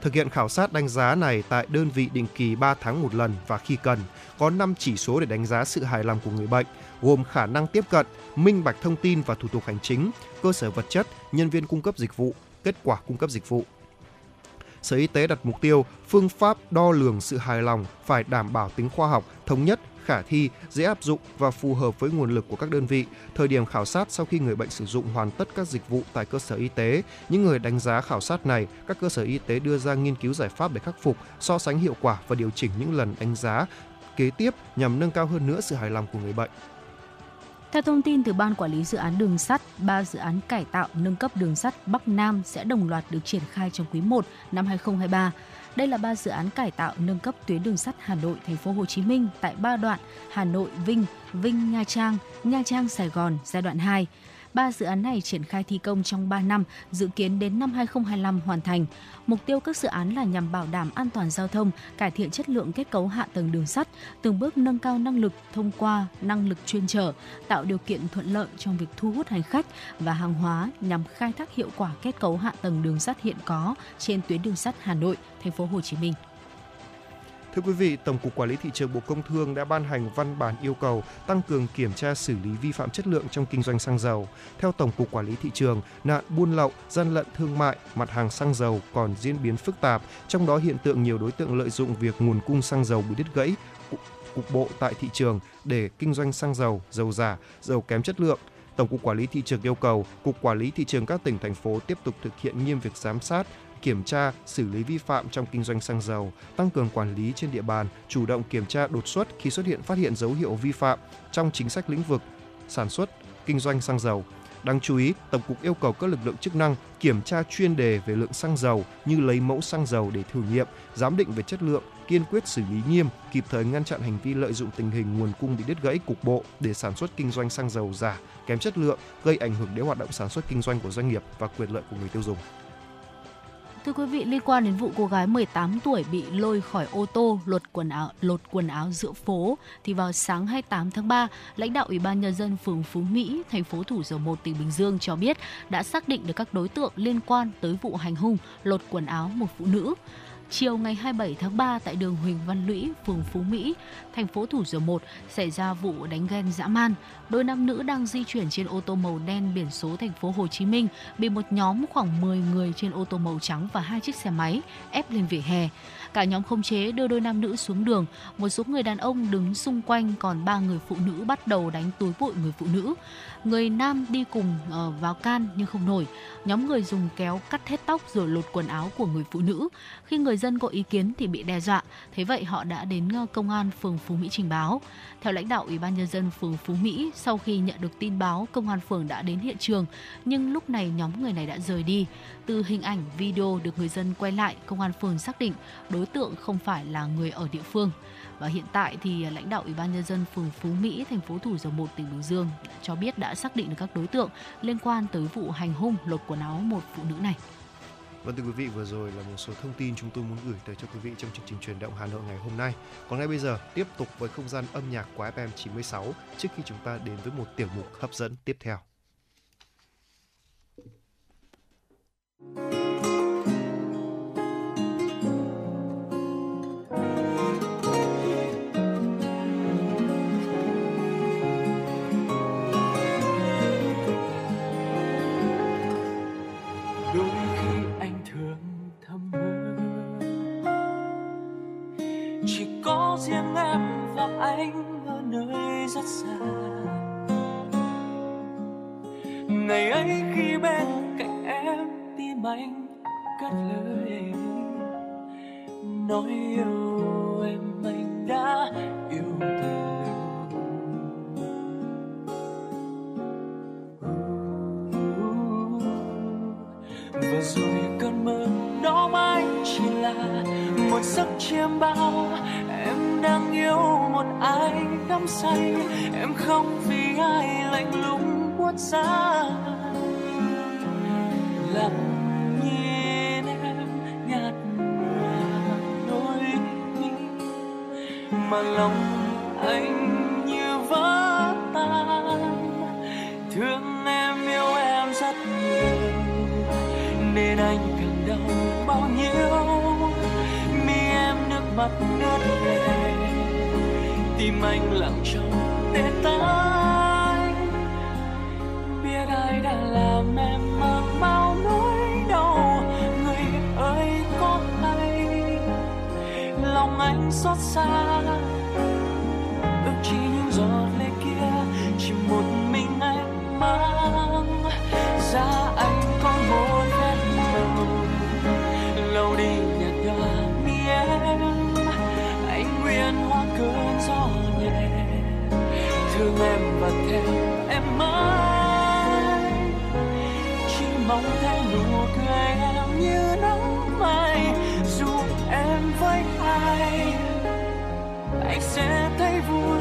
[SPEAKER 3] thực hiện khảo sát đánh giá này tại đơn vị định kỳ 3 tháng một lần và khi cần, có 5 chỉ số để đánh giá sự hài lòng của người bệnh, gồm khả năng tiếp cận, minh bạch thông tin và thủ tục hành chính, cơ sở vật chất, nhân viên cung cấp dịch vụ, kết quả cung cấp dịch vụ. Sở Y tế đặt mục tiêu phương pháp đo lường sự hài lòng phải đảm bảo tính khoa học, thống nhất, khả thi, dễ áp dụng và phù hợp với nguồn lực của các đơn vị. Thời điểm khảo sát sau khi người bệnh sử dụng hoàn tất các dịch vụ tại cơ sở y tế, những người đánh giá khảo sát này, các cơ sở y tế đưa ra nghiên cứu giải pháp để khắc phục, so sánh hiệu quả và điều chỉnh những lần đánh giá kế tiếp nhằm nâng cao hơn nữa sự hài lòng của người bệnh.
[SPEAKER 4] Theo thông tin từ Ban Quản lý Dự án Đường sắt, ba dự án cải tạo nâng cấp đường sắt Bắc Nam sẽ đồng loạt được triển khai trong quý 1 năm 2023. Đây là ba dự án cải tạo nâng cấp tuyến đường sắt Hà Nội Thành phố Hồ Chí Minh tại ba đoạn Hà Nội Vinh, Vinh Nha Trang, Nha Trang Sài Gòn giai đoạn 2. Ba dự án này triển khai thi công trong 3 năm, dự kiến đến năm 2025 hoàn thành. Mục tiêu các dự án là nhằm bảo đảm an toàn giao thông, cải thiện chất lượng kết cấu hạ tầng đường sắt, từng bước nâng cao năng lực thông qua năng lực chuyên trở, tạo điều kiện thuận lợi trong việc thu hút hành khách và hàng hóa nhằm khai thác hiệu quả kết cấu hạ tầng đường sắt hiện có trên tuyến đường sắt Hà Nội, Thành phố Hồ Chí Minh.
[SPEAKER 3] Thưa quý vị, Tổng cục Quản lý thị trường Bộ Công Thương đã ban hành văn bản yêu cầu tăng cường kiểm tra xử lý vi phạm chất lượng trong kinh doanh xăng dầu. Theo Tổng cục Quản lý thị trường, nạn buôn lậu, gian lận thương mại, mặt hàng xăng dầu còn diễn biến phức tạp, trong đó hiện tượng nhiều đối tượng lợi dụng việc nguồn cung xăng dầu bị đứt gãy cục bộ tại thị trường để kinh doanh xăng dầu, dầu giả, dầu kém chất lượng. Tổng cục Quản lý thị trường yêu cầu Cục Quản lý thị trường các tỉnh thành phố tiếp tục thực hiện nghiêm việc giám sát, kiểm tra, xử lý vi phạm trong kinh doanh xăng dầu, tăng cường quản lý trên địa bàn, chủ động kiểm tra đột xuất khi xuất hiện phát hiện dấu hiệu vi phạm trong chính sách lĩnh vực sản xuất, kinh doanh xăng dầu. Đáng chú ý, Tổng cục yêu cầu các lực lượng chức năng kiểm tra chuyên đề về lượng xăng dầu như lấy mẫu xăng dầu để thử nghiệm, giám định về chất lượng, kiên quyết xử lý nghiêm, kịp thời ngăn chặn hành vi lợi dụng tình hình nguồn cung bị đứt gãy cục bộ để sản xuất kinh doanh xăng dầu giả, kém chất lượng, gây ảnh hưởng đến hoạt động sản xuất kinh doanh của doanh nghiệp và quyền lợi của người tiêu dùng.
[SPEAKER 4] Thưa quý vị, liên quan đến vụ cô gái 18 tuổi bị lôi khỏi ô tô lột quần áo lột quần áo giữa phố thì vào sáng 28 tháng 3, lãnh đạo Ủy ban nhân dân phường Phú Mỹ, thành phố Thủ Dầu Một, tỉnh Bình Dương cho biết đã xác định được các đối tượng liên quan tới vụ hành hung lột quần áo một phụ nữ. Chiều ngày 27 tháng 3 tại đường Huỳnh Văn Lũy, phường Phú Mỹ, thành phố Thủ Dầu Một xảy ra vụ đánh ghen dã man. Đôi nam nữ đang di chuyển trên ô tô màu đen biển số thành phố Hồ Chí Minh bị một nhóm khoảng 10 người trên ô tô màu trắng và hai chiếc xe máy ép lên vỉa hè. Cả nhóm không chế đưa đôi nam nữ xuống đường, một số người đàn ông đứng xung quanh còn ba người phụ nữ bắt đầu đánh túi bụi người phụ nữ. Người nam đi cùng uh, vào can nhưng không nổi. Nhóm người dùng kéo cắt hết tóc rồi lột quần áo của người phụ nữ. Khi người dân có ý kiến thì bị đe dọa. Thế vậy họ đã đến ờ, công an phường Phú Mỹ trình báo. Theo lãnh đạo Ủy ban nhân dân phường Phú Mỹ, sau khi nhận được tin báo, công an phường đã đến hiện trường, nhưng lúc này nhóm người này đã rời đi. Từ hình ảnh video được người dân quay lại, công an phường xác định đối tượng không phải là người ở địa phương. Và hiện tại thì à, lãnh đạo Ủy ban nhân dân phường Phú Mỹ, thành phố Thủ Dầu Một, tỉnh Bình Dương cho biết đã xác định được các đối tượng liên quan tới vụ hành hung lột quần áo một phụ nữ này.
[SPEAKER 3] Vâng thưa quý vị, vừa rồi là một số thông tin chúng tôi muốn gửi tới cho quý vị trong chương trình truyền động Hà Nội ngày hôm nay. Còn ngay bây giờ, tiếp tục với không gian âm nhạc của FM 96 trước khi chúng ta đến với một tiểu mục hấp dẫn tiếp theo.
[SPEAKER 6] Anh ở nơi rất xa. Ngày ấy khi bên cạnh em, tim anh cất lời. Nói yêu em, anh đã yêu từ và rồi cơn mơ đó mãi chỉ là một giấc chiêm bao em đang yêu một ai đắm say. Em không vì ai lạnh lùng buốt giá lặng nhìn em nhạt nhòa, đôi mi mà lòng anh như vỡ tan. Thương em yêu em rất nhiều, nên anh càng đau bao nhiêu? Mắt ngất ngây tim anh lặng trong tê tái biết ai đã làm em mang bao nỗi đau. Người ơi, có hay lòng anh xót xa. Ước chỉ những giọt lệ kia. Chỉ một mình anh mãi. Sẽ thấy vui.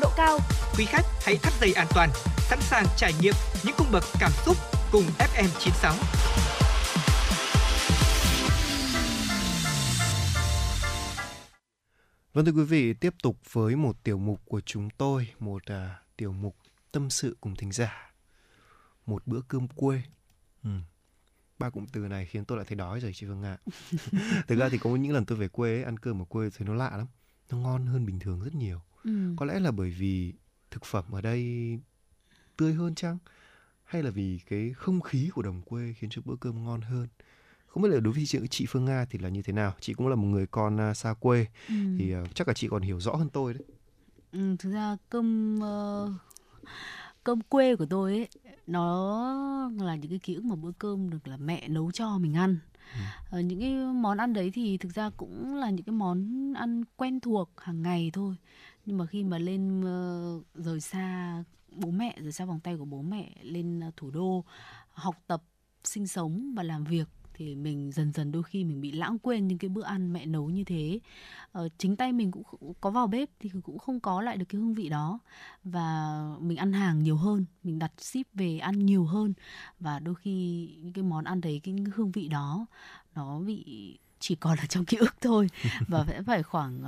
[SPEAKER 2] Độ cao.
[SPEAKER 1] Quý khách hãy thắt dây an toàn, sẵn sàng trải nghiệm những cung bậc cảm xúc cùng FM96.
[SPEAKER 3] Vâng thưa quý vị, tiếp tục với một tiểu mục của chúng tôi, một à, tiểu mục tâm sự cùng thính giả. Một bữa cơm quê. Ừ. Ba cụm từ này khiến tôi lại thấy đói rồi chị Phương ạ. Thực ra thì có những lần tôi về quê ấy, ăn cơm ở quê thấy nó lạ lắm. Nó ngon hơn bình thường rất nhiều.
[SPEAKER 4] Ừ.
[SPEAKER 3] Có lẽ là bởi vì thực phẩm ở đây tươi hơn chăng? Hay là vì cái không khí của đồng quê khiến cho bữa cơm ngon hơn? Không biết là đối với chị, chị Phương Nga thì là như thế nào? Chị cũng là một người con à, xa quê
[SPEAKER 4] Ừ.
[SPEAKER 3] thì à, chắc là chị còn hiểu rõ hơn tôi đấy.
[SPEAKER 4] Ừ, thực ra cơm ờ, cơm quê của tôi ấy nó là những cái ký ức mà bữa cơm được là mẹ nấu cho mình ăn Ờ, những cái món ăn đấy thì thực ra cũng là những cái món ăn quen thuộc hàng ngày thôi nhưng mà khi mà lên ờ, rời xa bố mẹ rời xa vòng tay của bố mẹ lên ờ, thủ đô học tập sinh sống và làm việc thì mình dần dần đôi khi mình bị lãng quên những cái bữa ăn mẹ nấu như thế. Ờ, chính tay mình cũng có vào bếp thì cũng không có lại được cái hương vị đó. Và mình ăn hàng nhiều hơn mình đặt ship về ăn nhiều hơn. Và đôi khi những cái món ăn đấy cái hương vị đó nó bị chỉ còn là trong ký ức thôi. Và sẽ phải khoảng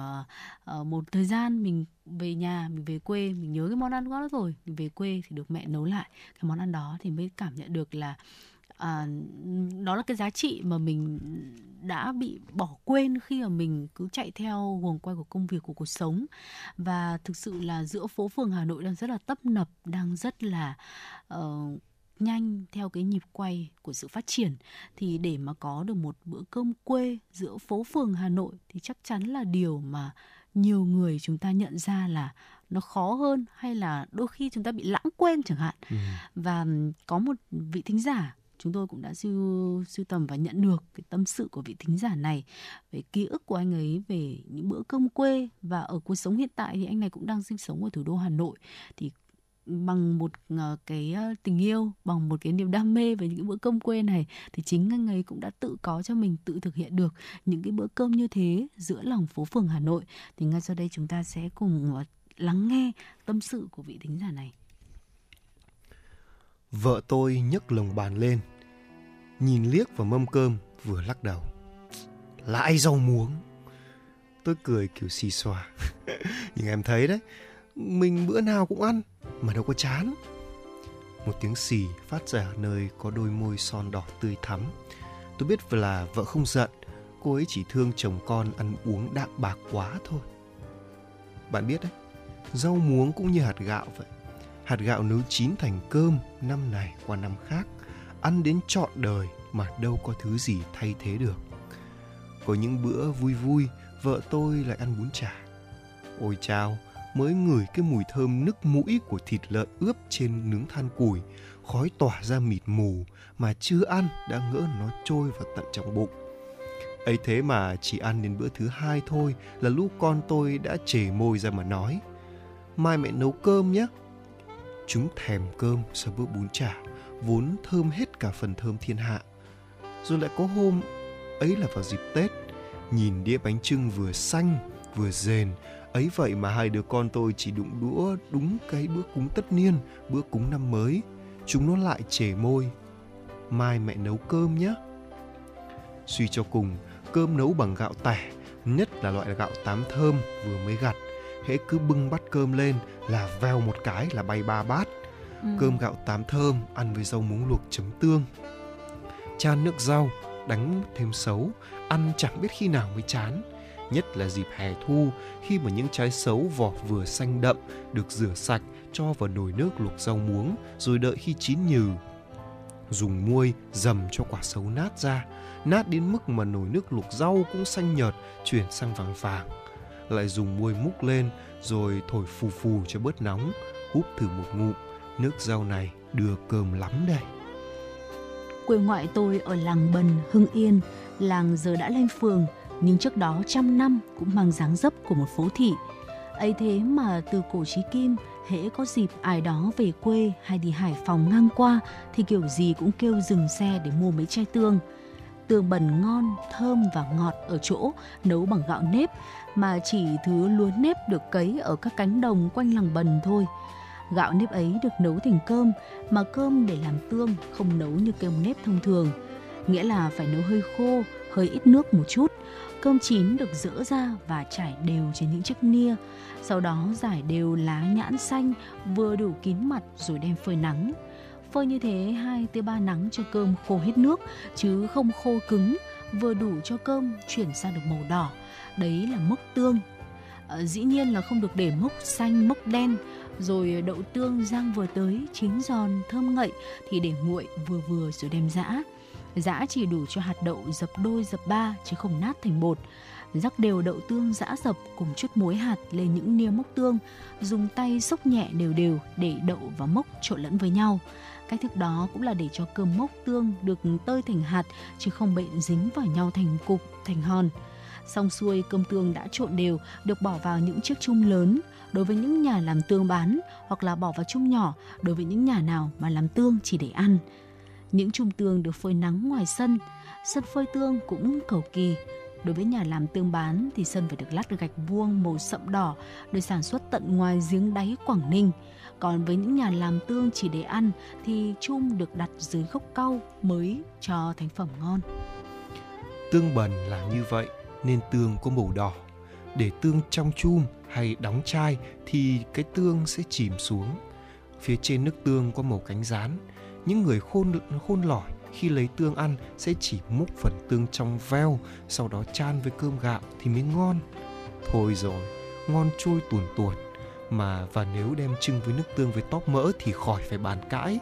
[SPEAKER 4] uh, một thời gian mình về nhà mình về quê mình nhớ cái món ăn đó rồi. Mình về quê thì được mẹ nấu lại cái món ăn đó thì mới cảm nhận được là à, đó là cái giá trị mà mình đã bị bỏ quên khi mà mình cứ chạy theo guồng quay của công việc của cuộc sống. Và thực sự là giữa phố phường Hà Nội đang rất là tấp nập đang rất là uh, nhanh theo cái nhịp quay của sự phát triển. Thì để mà có được một bữa cơm quê giữa phố phường Hà Nội thì chắc chắn là điều mà nhiều người chúng ta nhận ra là nó khó hơn hay là đôi khi chúng ta bị lãng quên chẳng hạn. Ừ. và có một vị thính giả chúng tôi cũng đã siêu siêu tầm và nhận được cái tâm sự của vị thính giả này về ký ức của anh ấy về những bữa cơm quê. Và ở cuộc sống hiện tại thì anh này cũng đang sinh sống ở thủ đô Hà Nội. Thì bằng một ờ, cái ờ, tình yêu, bằng một cái niềm đam mê về những cái bữa cơm quê này, thì chính anh ấy cũng đã tự có cho mình tự thực hiện được những cái bữa cơm như thế giữa lòng phố phường Hà Nội. Thì ngay sau đây chúng ta sẽ cùng ờ, lắng nghe tâm sự của vị thính giả này.
[SPEAKER 3] Vợ tôi nhấc lồng bàn lên, nhìn liếc vào mâm cơm, vừa lắc đầu. Lại rau muống. Tôi cười kiểu xì xòa. Nhưng em thấy đấy, mình bữa nào cũng ăn mà đâu có chán. Một tiếng xì phát ra ở nơi có đôi môi son đỏ tươi thắm. Tôi biết là vợ không giận, cô ấy chỉ thương chồng con ăn uống đạm bạc quá thôi. Bạn biết đấy, rau muống cũng như hạt gạo vậy. Hạt gạo nấu chín thành cơm năm này qua năm khác, ăn đến trọn đời mà đâu có thứ gì thay thế được. Có những bữa vui vui, vợ tôi lại ăn bún chả. Ôi chao mới ngửi cái mùi thơm nức mũi của thịt lợn ướp trên nướng than củi. Khói tỏa ra mịt mù mà chưa ăn đã ngỡ nó trôi vào tận trong bụng. Ấy thế mà chỉ ăn đến bữa thứ hai thôi là lúc con tôi đã chề môi ra mà nói, mai mẹ nấu cơm nhé. Chúng thèm cơm sau bữa bún chả, vốn thơm hết cả phần thơm thiên hạ. Rồi lại có hôm, ấy là vào dịp tết, nhìn đĩa bánh trưng vừa xanh, vừa rền ấy vậy mà hai đứa con tôi chỉ đụng đũa đúng cái bữa cúng tất niên bữa cúng năm mới. Chúng nó lại chề môi. Mai mẹ nấu cơm nhé. Suy cho cùng cơm nấu bằng gạo tẻ nhất là loại gạo tám thơm vừa mới gặt. Hễ cứ bưng bát cơm lên là veo một cái là bay ba bát. Ừ. cơm gạo tám thơm ăn với rau muống luộc chấm tương. Chan nước rau đánh thêm xấu ăn chẳng biết khi nào mới chán nhất là dịp hè thu khi mà những trái xấu vỏ vừa xanh đậm được rửa sạch cho vào nồi nước luộc rau muống rồi đợi khi chín nhừ. Dùng muôi dầm cho quả xấu nát ra nát đến mức mà nồi nước luộc rau cũng xanh nhợt chuyển sang vàng vàng. Lại dùng muôi múc lên rồi thổi phù phù cho bớt nóng húp thử một ngụm nước rau này đưa cơm lắm đây
[SPEAKER 4] quê ngoại tôi ở làng Bần, Hưng Yên, làng giờ đã lên phường, nhưng trước đó trăm năm cũng mang dáng dấp của một phố thị. ấy thế mà từ cổ chí kim, hễ có dịp ai đó về quê hay đi Hải Phòng ngang qua thì kiểu gì cũng kêu dừng xe để mua mấy chai tương. Tương bần ngon, thơm và ngọt ở chỗ nấu bằng gạo nếp mà chỉ thứ lúa nếp được cấy ở các cánh đồng quanh làng bần thôi – Gạo nếp ấy được nấu thành cơm, mà cơm để làm tương không nấu như cơm nếp thông thường. Nghĩa là phải nấu hơi khô, hơi ít nước một chút. Cơm chín được dỡ ra và trải đều trên những chiếc nia. Sau đó giải đều lá nhãn xanh vừa đủ kín mặt rồi đem phơi nắng. Phơi như thế hai tới ba nắng cho cơm khô hết nước chứ không khô cứng, vừa đủ cho cơm chuyển sang được màu đỏ. Đấy là mốc tương. À, dĩ nhiên là không được để mốc xanh, mốc đen rồi đậu tương rang vừa tới chín giòn thơm ngậy thì để nguội vừa vừa rồi đem giã giã chỉ đủ cho hạt đậu dập đôi, dập ba, chứ không nát thành bột. Rắc đều đậu tương giã dập cùng chút muối hạt lên những nia mốc tương, dùng tay xúc nhẹ đều đều để đậu và mốc trộn lẫn với nhau. Cách thức đó cũng là để cho cơm mốc tương được tơi thành hạt, chứ không bị dính vào nhau thành cục, thành hòn. Xong xuôi, cơm tương đã trộn đều, được bỏ vào những chiếc chung lớn đối với những nhà làm tương bán hoặc là bỏ vào chung nhỏ đối với những nhà nào mà làm tương chỉ để ăn. Những chùm tương được phơi nắng ngoài sân, sân phơi tương cũng cầu kỳ. Đối với nhà làm tương bán thì sân phải được lát được gạch vuông màu sậm đỏ được sản xuất tận ngoài giếng đáy Quảng Ninh. Còn với những nhà làm tương chỉ để ăn thì chum được đặt dưới gốc cau mới cho thành phẩm ngon.
[SPEAKER 3] Tương bần là như vậy nên tương có màu đỏ. Để tương trong chum hay đóng chai thì cái tương sẽ chìm xuống. Phía trên nước tương có màu cánh rán. Những người khôn khôn lỏi khi lấy tương ăn sẽ chỉ múc phần tương trong veo, sau đó chan với cơm gạo thì mới ngon. Thôi rồi, ngon trôi tuồn tuột. Mà và nếu đem trưng với nước tương với tóp mỡ thì khỏi phải bàn cãi.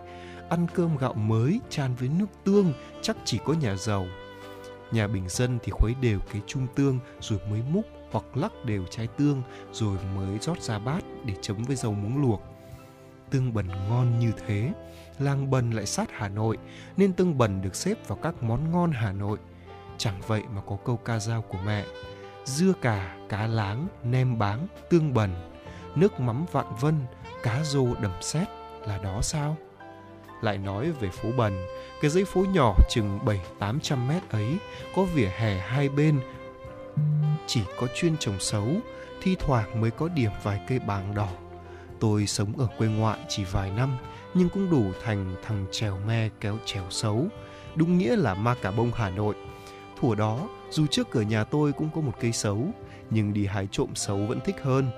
[SPEAKER 3] Ăn cơm gạo mới chan với nước tương chắc chỉ có nhà giàu. Nhà bình dân thì khuấy đều cái chung tương rồi mới múc hoặc lắc đều trái tương rồi mới rót ra bát để chấm với dầu muống luộc. Tương bần ngon như thế, làng bần lại sát Hà Nội nên tương bần được xếp vào các món ngon Hà Nội. Chẳng vậy mà có câu ca dao của mẹ, dưa cà, cá láng, nem báng, tương bần, nước mắm vạn vân, cá rô đầm xét là đó sao? Lại nói về phố Bần, cái dãy phố nhỏ chừng 7-800 mét ấy có vỉa hè hai bên chỉ có chuyên trồng xấu, thi thoảng mới có điểm vài cây bàng đỏ. Tôi sống ở quê ngoại chỉ vài năm, nhưng cũng đủ thành thằng trèo me kéo trèo xấu, đúng nghĩa là ma cà bông Hà Nội. Thủa đó, dù trước cửa nhà tôi cũng có một cây sấu, nhưng đi hái trộm sấu vẫn thích hơn.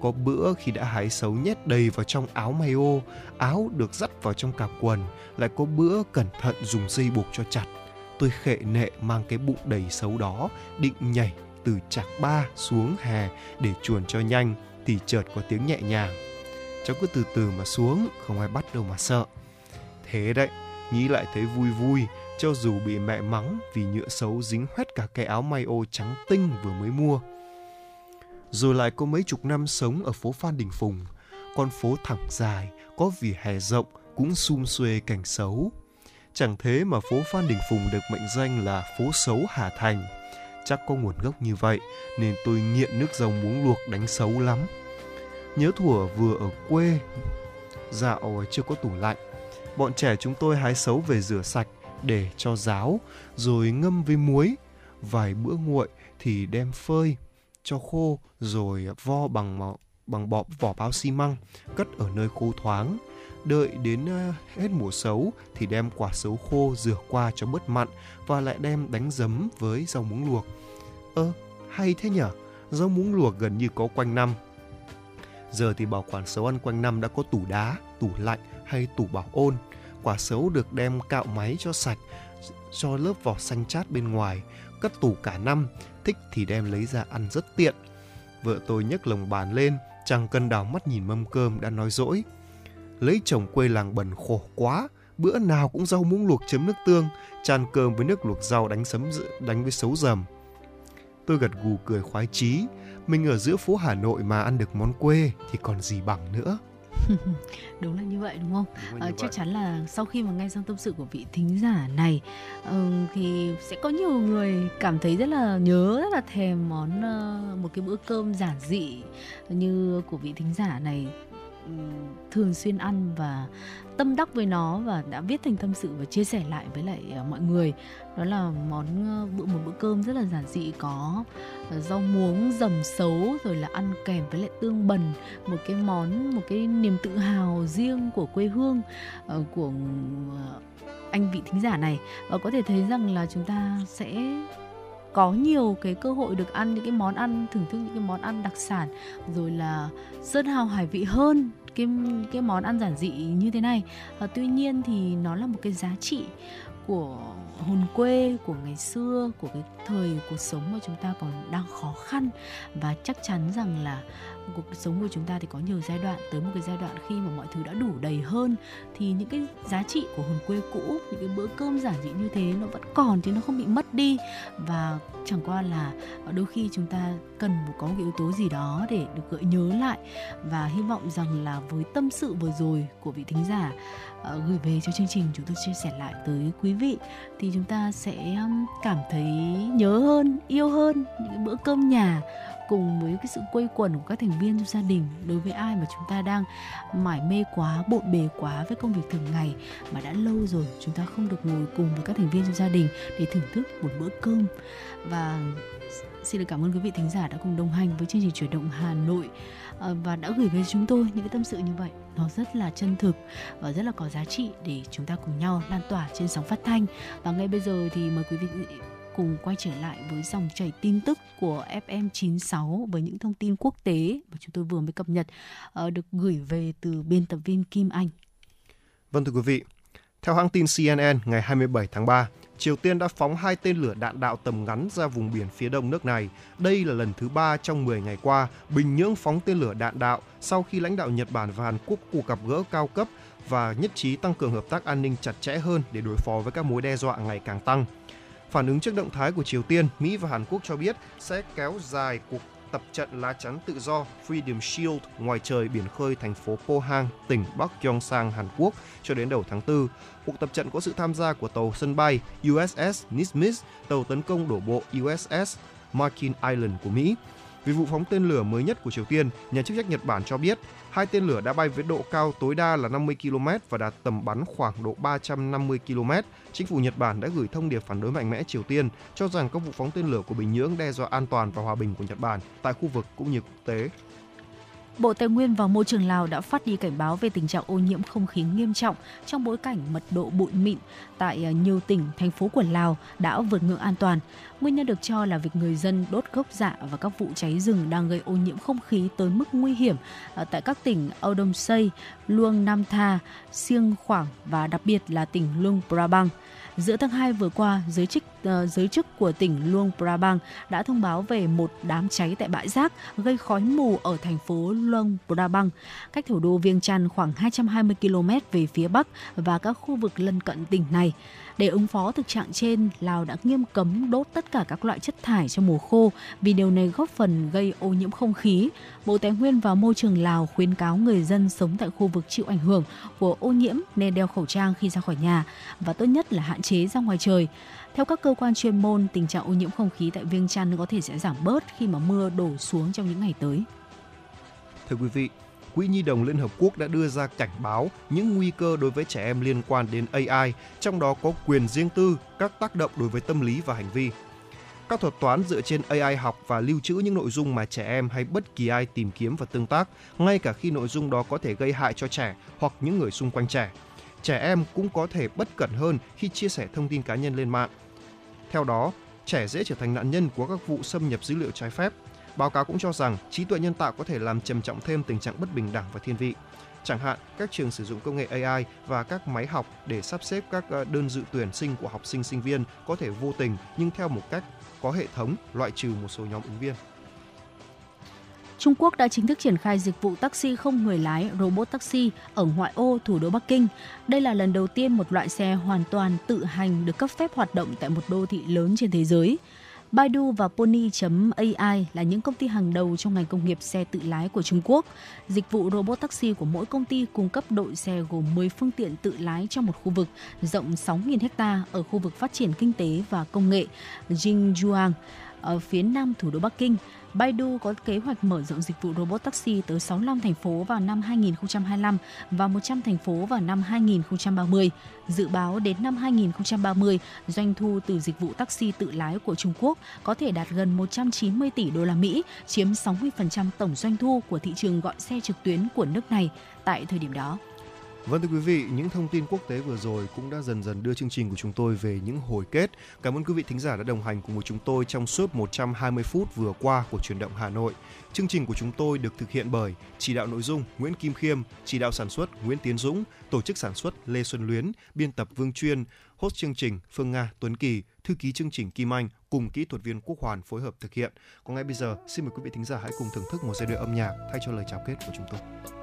[SPEAKER 3] Có bữa khi đã hái sấu nhét đầy vào trong áo may ô, áo được dắt vào trong cạp quần, lại có bữa cẩn thận dùng dây buộc cho chặt. Tôi khệ nệ mang cái bụng đầy sấu đó, định nhảy từ chạc ba xuống hè để chuồn cho nhanh thì chợt có tiếng nhẹ nhàng. Cháu cứ từ từ mà xuống, không ai bắt đâu mà sợ. Thế đấy, nghĩ lại thấy vui vui, cho dù bị mẹ mắng vì nhựa xấu dính hết cả cái áo may ô trắng tinh vừa mới mua. Rồi lại có mấy chục năm sống ở phố Phan Đình Phùng, con phố thẳng dài, có vỉa hè rộng, cũng sum xuê cảnh xấu. Chẳng thế mà phố Phan Đình Phùng được mệnh danh là phố xấu Hà Thành. Chắc có nguồn gốc như vậy nên tôi nghiện nước dầu muống luộc đánh xấu lắm. Nhớ thủa vừa ở quê, dạo chưa có tủ lạnh. Bọn trẻ chúng tôi hái xấu về rửa sạch để cho ráo, rồi ngâm với muối. Vài bữa nguội thì đem phơi cho khô rồi vo bằng bằng bọ vỏ bao xi măng, cất ở nơi khô thoáng. Đợi đến ờ, hết mùa xấu thì đem quả xấu khô rửa qua cho bớt mặn và lại đem đánh giấm với rau muống luộc. Ơ, hay thế nhở? Rau muống luộc gần như có quanh năm. Giờ thì bảo quản sấu ăn quanh năm đã có tủ đá, tủ lạnh hay tủ bảo ôn. Quả sấu được đem cạo máy cho sạch, cho lớp vỏ xanh chát bên ngoài, cất tủ cả năm, thích thì đem lấy ra ăn rất tiện. Vợ tôi nhấc lồng bàn lên, chẳng cần đảo mắt nhìn mâm cơm đã nói dỗi. Lấy chồng quê làng bẩn khổ quá, bữa nào cũng rau muống luộc chấm nước tương, chan cơm với nước luộc rau đánh sấm đánh với sấu dầm. Tôi gật gù cười khoái chí, mình ở giữa phố Hà Nội mà ăn được món quê thì còn gì bằng nữa.
[SPEAKER 4] đúng là như vậy đúng không?
[SPEAKER 3] Đúng
[SPEAKER 4] À, chắc
[SPEAKER 3] vậy.
[SPEAKER 4] chắn là sau khi mà nghe xong tâm sự của vị thính giả này ờ, thì sẽ có nhiều người cảm thấy rất là nhớ rất là thèm món ờ, một cái bữa cơm giản dị như của vị thính giả này thường xuyên ăn và tâm đắc với nó và đã viết thành tâm sự và chia sẻ lại với lại ờ, mọi người. Đó là món ờ, bữa một bữa cơm rất là giản dị, có ờ, rau muống, dầm xấu, rồi là ăn kèm với lại tương bần, một cái món, một cái niềm tự hào riêng của quê hương của anh vị thính giả này. Và có thể thấy rằng là chúng ta sẽ có nhiều cái cơ hội được ăn những cái món ăn thưởng thức những cái món ăn đặc sản rồi là sơn hào hải vị hơn cái cái món ăn giản dị như thế này. À, tuy nhiên thì nó là một cái giá trị của hồn quê, của ngày xưa, của cái thời cuộc sống mà chúng ta còn đang khó khăn. Và chắc chắn rằng là cuộc sống của chúng ta thì có nhiều giai đoạn, tới một cái giai đoạn khi mà mọi thứ đã đủ đầy hơn, thì những cái giá trị của hồn quê cũ, những cái bữa cơm giản dị như thế nó vẫn còn chứ nó không bị mất đi. Và chẳng qua là đôi khi chúng ta cần một có một yếu tố gì đó để được gợi nhớ lại. Và hy vọng rằng là với tâm sự vừa rồi của vị thính giả ờ, gửi về cho chương trình chúng tôi chia sẻ lại tới quý vị thì chúng ta sẽ um, cảm thấy nhớ hơn yêu hơn những bữa cơm nhà cùng với cái sự quây quần của các thành viên trong gia đình đối với ai mà chúng ta đang mải mê quá bộn bề quá với công việc thường ngày mà đã lâu rồi chúng ta không được ngồi cùng với các thành viên trong gia đình để thưởng thức một bữa cơm. Và xin được cảm ơn quý vị thính giả đã cùng đồng hành với chương trình chuyển động Hà Nội à, và đã gửi về chúng tôi những cái tâm sự như vậy nó rất là chân thực và rất là có giá trị để chúng ta cùng nhau lan tỏa trên sóng phát thanh và ngay bây giờ thì mời quý vị cùng quay trở lại với dòng chảy tin tức của FM96 với những thông tin quốc tế mà chúng tôi vừa mới cập nhật à, được gửi về từ biên tập viên Kim Anh.
[SPEAKER 3] Vâng thưa quý vị, theo hãng tin CNN ngày 27 tháng 3, Triều Tiên đã phóng hai tên lửa đạn đạo tầm ngắn ra vùng biển phía đông nước này. Đây là lần thứ ba trong 10 ngày qua Bình Nhưỡng phóng tên lửa đạn đạo sau khi lãnh đạo Nhật Bản và Hàn Quốc cuộc gặp gỡ cao cấp và nhất trí tăng cường hợp tác an ninh chặt chẽ hơn để đối phó với các mối đe dọa ngày càng tăng. Phản ứng trước động thái của Triều Tiên, Mỹ và Hàn Quốc cho biết sẽ kéo dài cuộc tập trận lá chắn tự do Freedom Shield ngoài trời biển khơi thành phố Pohang, tỉnh Bắc Gyeongsang, Hàn Quốc cho đến đầu tháng 4. Cuộc tập trận có sự tham gia của tàu sân bay USS Nimitz, tàu tấn công đổ bộ USS Markin Island của Mỹ. Vì vụ phóng tên lửa mới nhất của Triều Tiên, nhà chức trách Nhật Bản cho biết hai tên lửa đã bay với độ cao tối đa là 50 km và đạt tầm bắn khoảng độ 350 km. Chính phủ Nhật Bản đã gửi thông điệp phản đối mạnh mẽ Triều Tiên, cho rằng các vụ phóng tên lửa của Bình Nhưỡng đe dọa an toàn và hòa bình của Nhật Bản tại khu vực cũng như quốc tế.
[SPEAKER 4] Bộ Tài nguyên và Môi trường Lào đã phát đi cảnh báo về tình trạng ô nhiễm không khí nghiêm trọng trong bối cảnh mật độ bụi mịn tại à, nhiều tỉnh, thành phố của Lào đã vượt ngưỡng an toàn. Nguyên nhân được cho là việc người dân đốt gốc dạ và các vụ cháy rừng đang gây ô nhiễm không khí tới mức nguy hiểm à, tại các tỉnh Âu Đông Xây, Luông Nam Tha, Siêng Khoảng và đặc biệt là tỉnh Luông Prabang. Giữa tháng 2 vừa qua, giới chức uh, giới chức của tỉnh Luang Prabang đã thông báo về một đám cháy tại bãi rác gây khói mù ở thành phố Luang Prabang, cách thủ đô Viêng Chăn khoảng 220 km về phía bắc và các khu vực lân cận tỉnh này. Để ứng phó thực trạng trên, Lào đã nghiêm cấm đốt tất cả các loại chất thải trong mùa khô vì điều này góp phần gây ô nhiễm không khí. Bộ Tài nguyên và Môi trường Lào khuyến cáo người dân sống tại khu vực chịu ảnh hưởng của ô nhiễm nên đeo khẩu trang khi ra khỏi nhà và tốt nhất là hạn chế ra ngoài trời. Theo các cơ quan chuyên môn, tình trạng ô nhiễm không khí tại Viêng Chăn có thể sẽ giảm bớt khi mà mưa đổ xuống trong những ngày tới.
[SPEAKER 3] Thưa quý vị, Quỹ Nhi đồng Liên Hợp Quốc đã đưa ra cảnh báo những nguy cơ đối với trẻ em liên quan đến AI, trong đó có quyền riêng tư, các tác động đối với tâm lý và hành vi. Các thuật toán dựa trên AI học và lưu trữ những nội dung mà trẻ em hay bất kỳ ai tìm kiếm và tương tác, ngay cả khi nội dung đó có thể gây hại cho trẻ hoặc những người xung quanh trẻ. Trẻ em cũng có thể bất cẩn hơn khi chia sẻ thông tin cá nhân lên mạng. Theo đó, trẻ dễ trở thành nạn nhân của các vụ xâm nhập dữ liệu trái phép, Báo cáo cũng cho rằng trí tuệ nhân tạo có thể làm trầm trọng thêm tình trạng bất bình đẳng và thiên vị. Chẳng hạn, các trường sử dụng công nghệ AI và các máy học để sắp xếp các ờ, đơn dự tuyển sinh của học sinh sinh viên có thể vô tình nhưng theo một cách có hệ thống loại trừ một số nhóm ứng viên.
[SPEAKER 4] Trung Quốc đã chính thức triển khai dịch vụ taxi không người lái, robot taxi, ở ngoại ô thủ đô Bắc Kinh. Đây là lần đầu tiên một loại xe hoàn toàn tự hành được cấp phép hoạt động tại một đô thị lớn trên thế giới. Baidu và Pony.ai là những công ty hàng đầu trong ngành công nghiệp xe tự lái của Trung Quốc. Dịch vụ robot taxi của mỗi công ty cung cấp đội xe gồm 10 phương tiện tự lái trong một khu vực rộng 6.000 ha ở khu vực phát triển kinh tế và công nghệ Jingjuang ở phía nam thủ đô Bắc Kinh. Baidu có kế hoạch mở rộng dịch vụ robot taxi tới 65 thành phố vào năm 2025 và 100 thành phố vào năm 2030. Dự báo đến năm 2030, doanh thu từ dịch vụ taxi tự lái của Trung Quốc có thể đạt gần 190 tỷ đô la Mỹ, chiếm 60% tổng doanh thu của thị trường gọi xe trực tuyến của nước này tại thời điểm đó.
[SPEAKER 3] Vâng thưa quý vị, những thông tin quốc tế vừa rồi cũng đã dần dần đưa chương trình của chúng tôi về những hồi kết. Cảm ơn quý vị thính giả đã đồng hành cùng với chúng tôi trong suốt 120 phút vừa qua của chuyển động Hà Nội. Chương trình của chúng tôi được thực hiện bởi chỉ đạo nội dung Nguyễn Kim Khiêm, chỉ đạo sản xuất Nguyễn Tiến Dũng, tổ chức sản xuất Lê Xuân Luyến, biên tập Vương Chuyên, host chương trình Phương Nga Tuấn Kỳ, thư ký chương trình Kim Anh cùng kỹ thuật viên Quốc Hoàn phối hợp thực hiện. Còn ngay bây giờ, xin mời quý vị thính giả hãy cùng thưởng thức một giai đoạn âm nhạc thay cho lời chào kết của chúng tôi.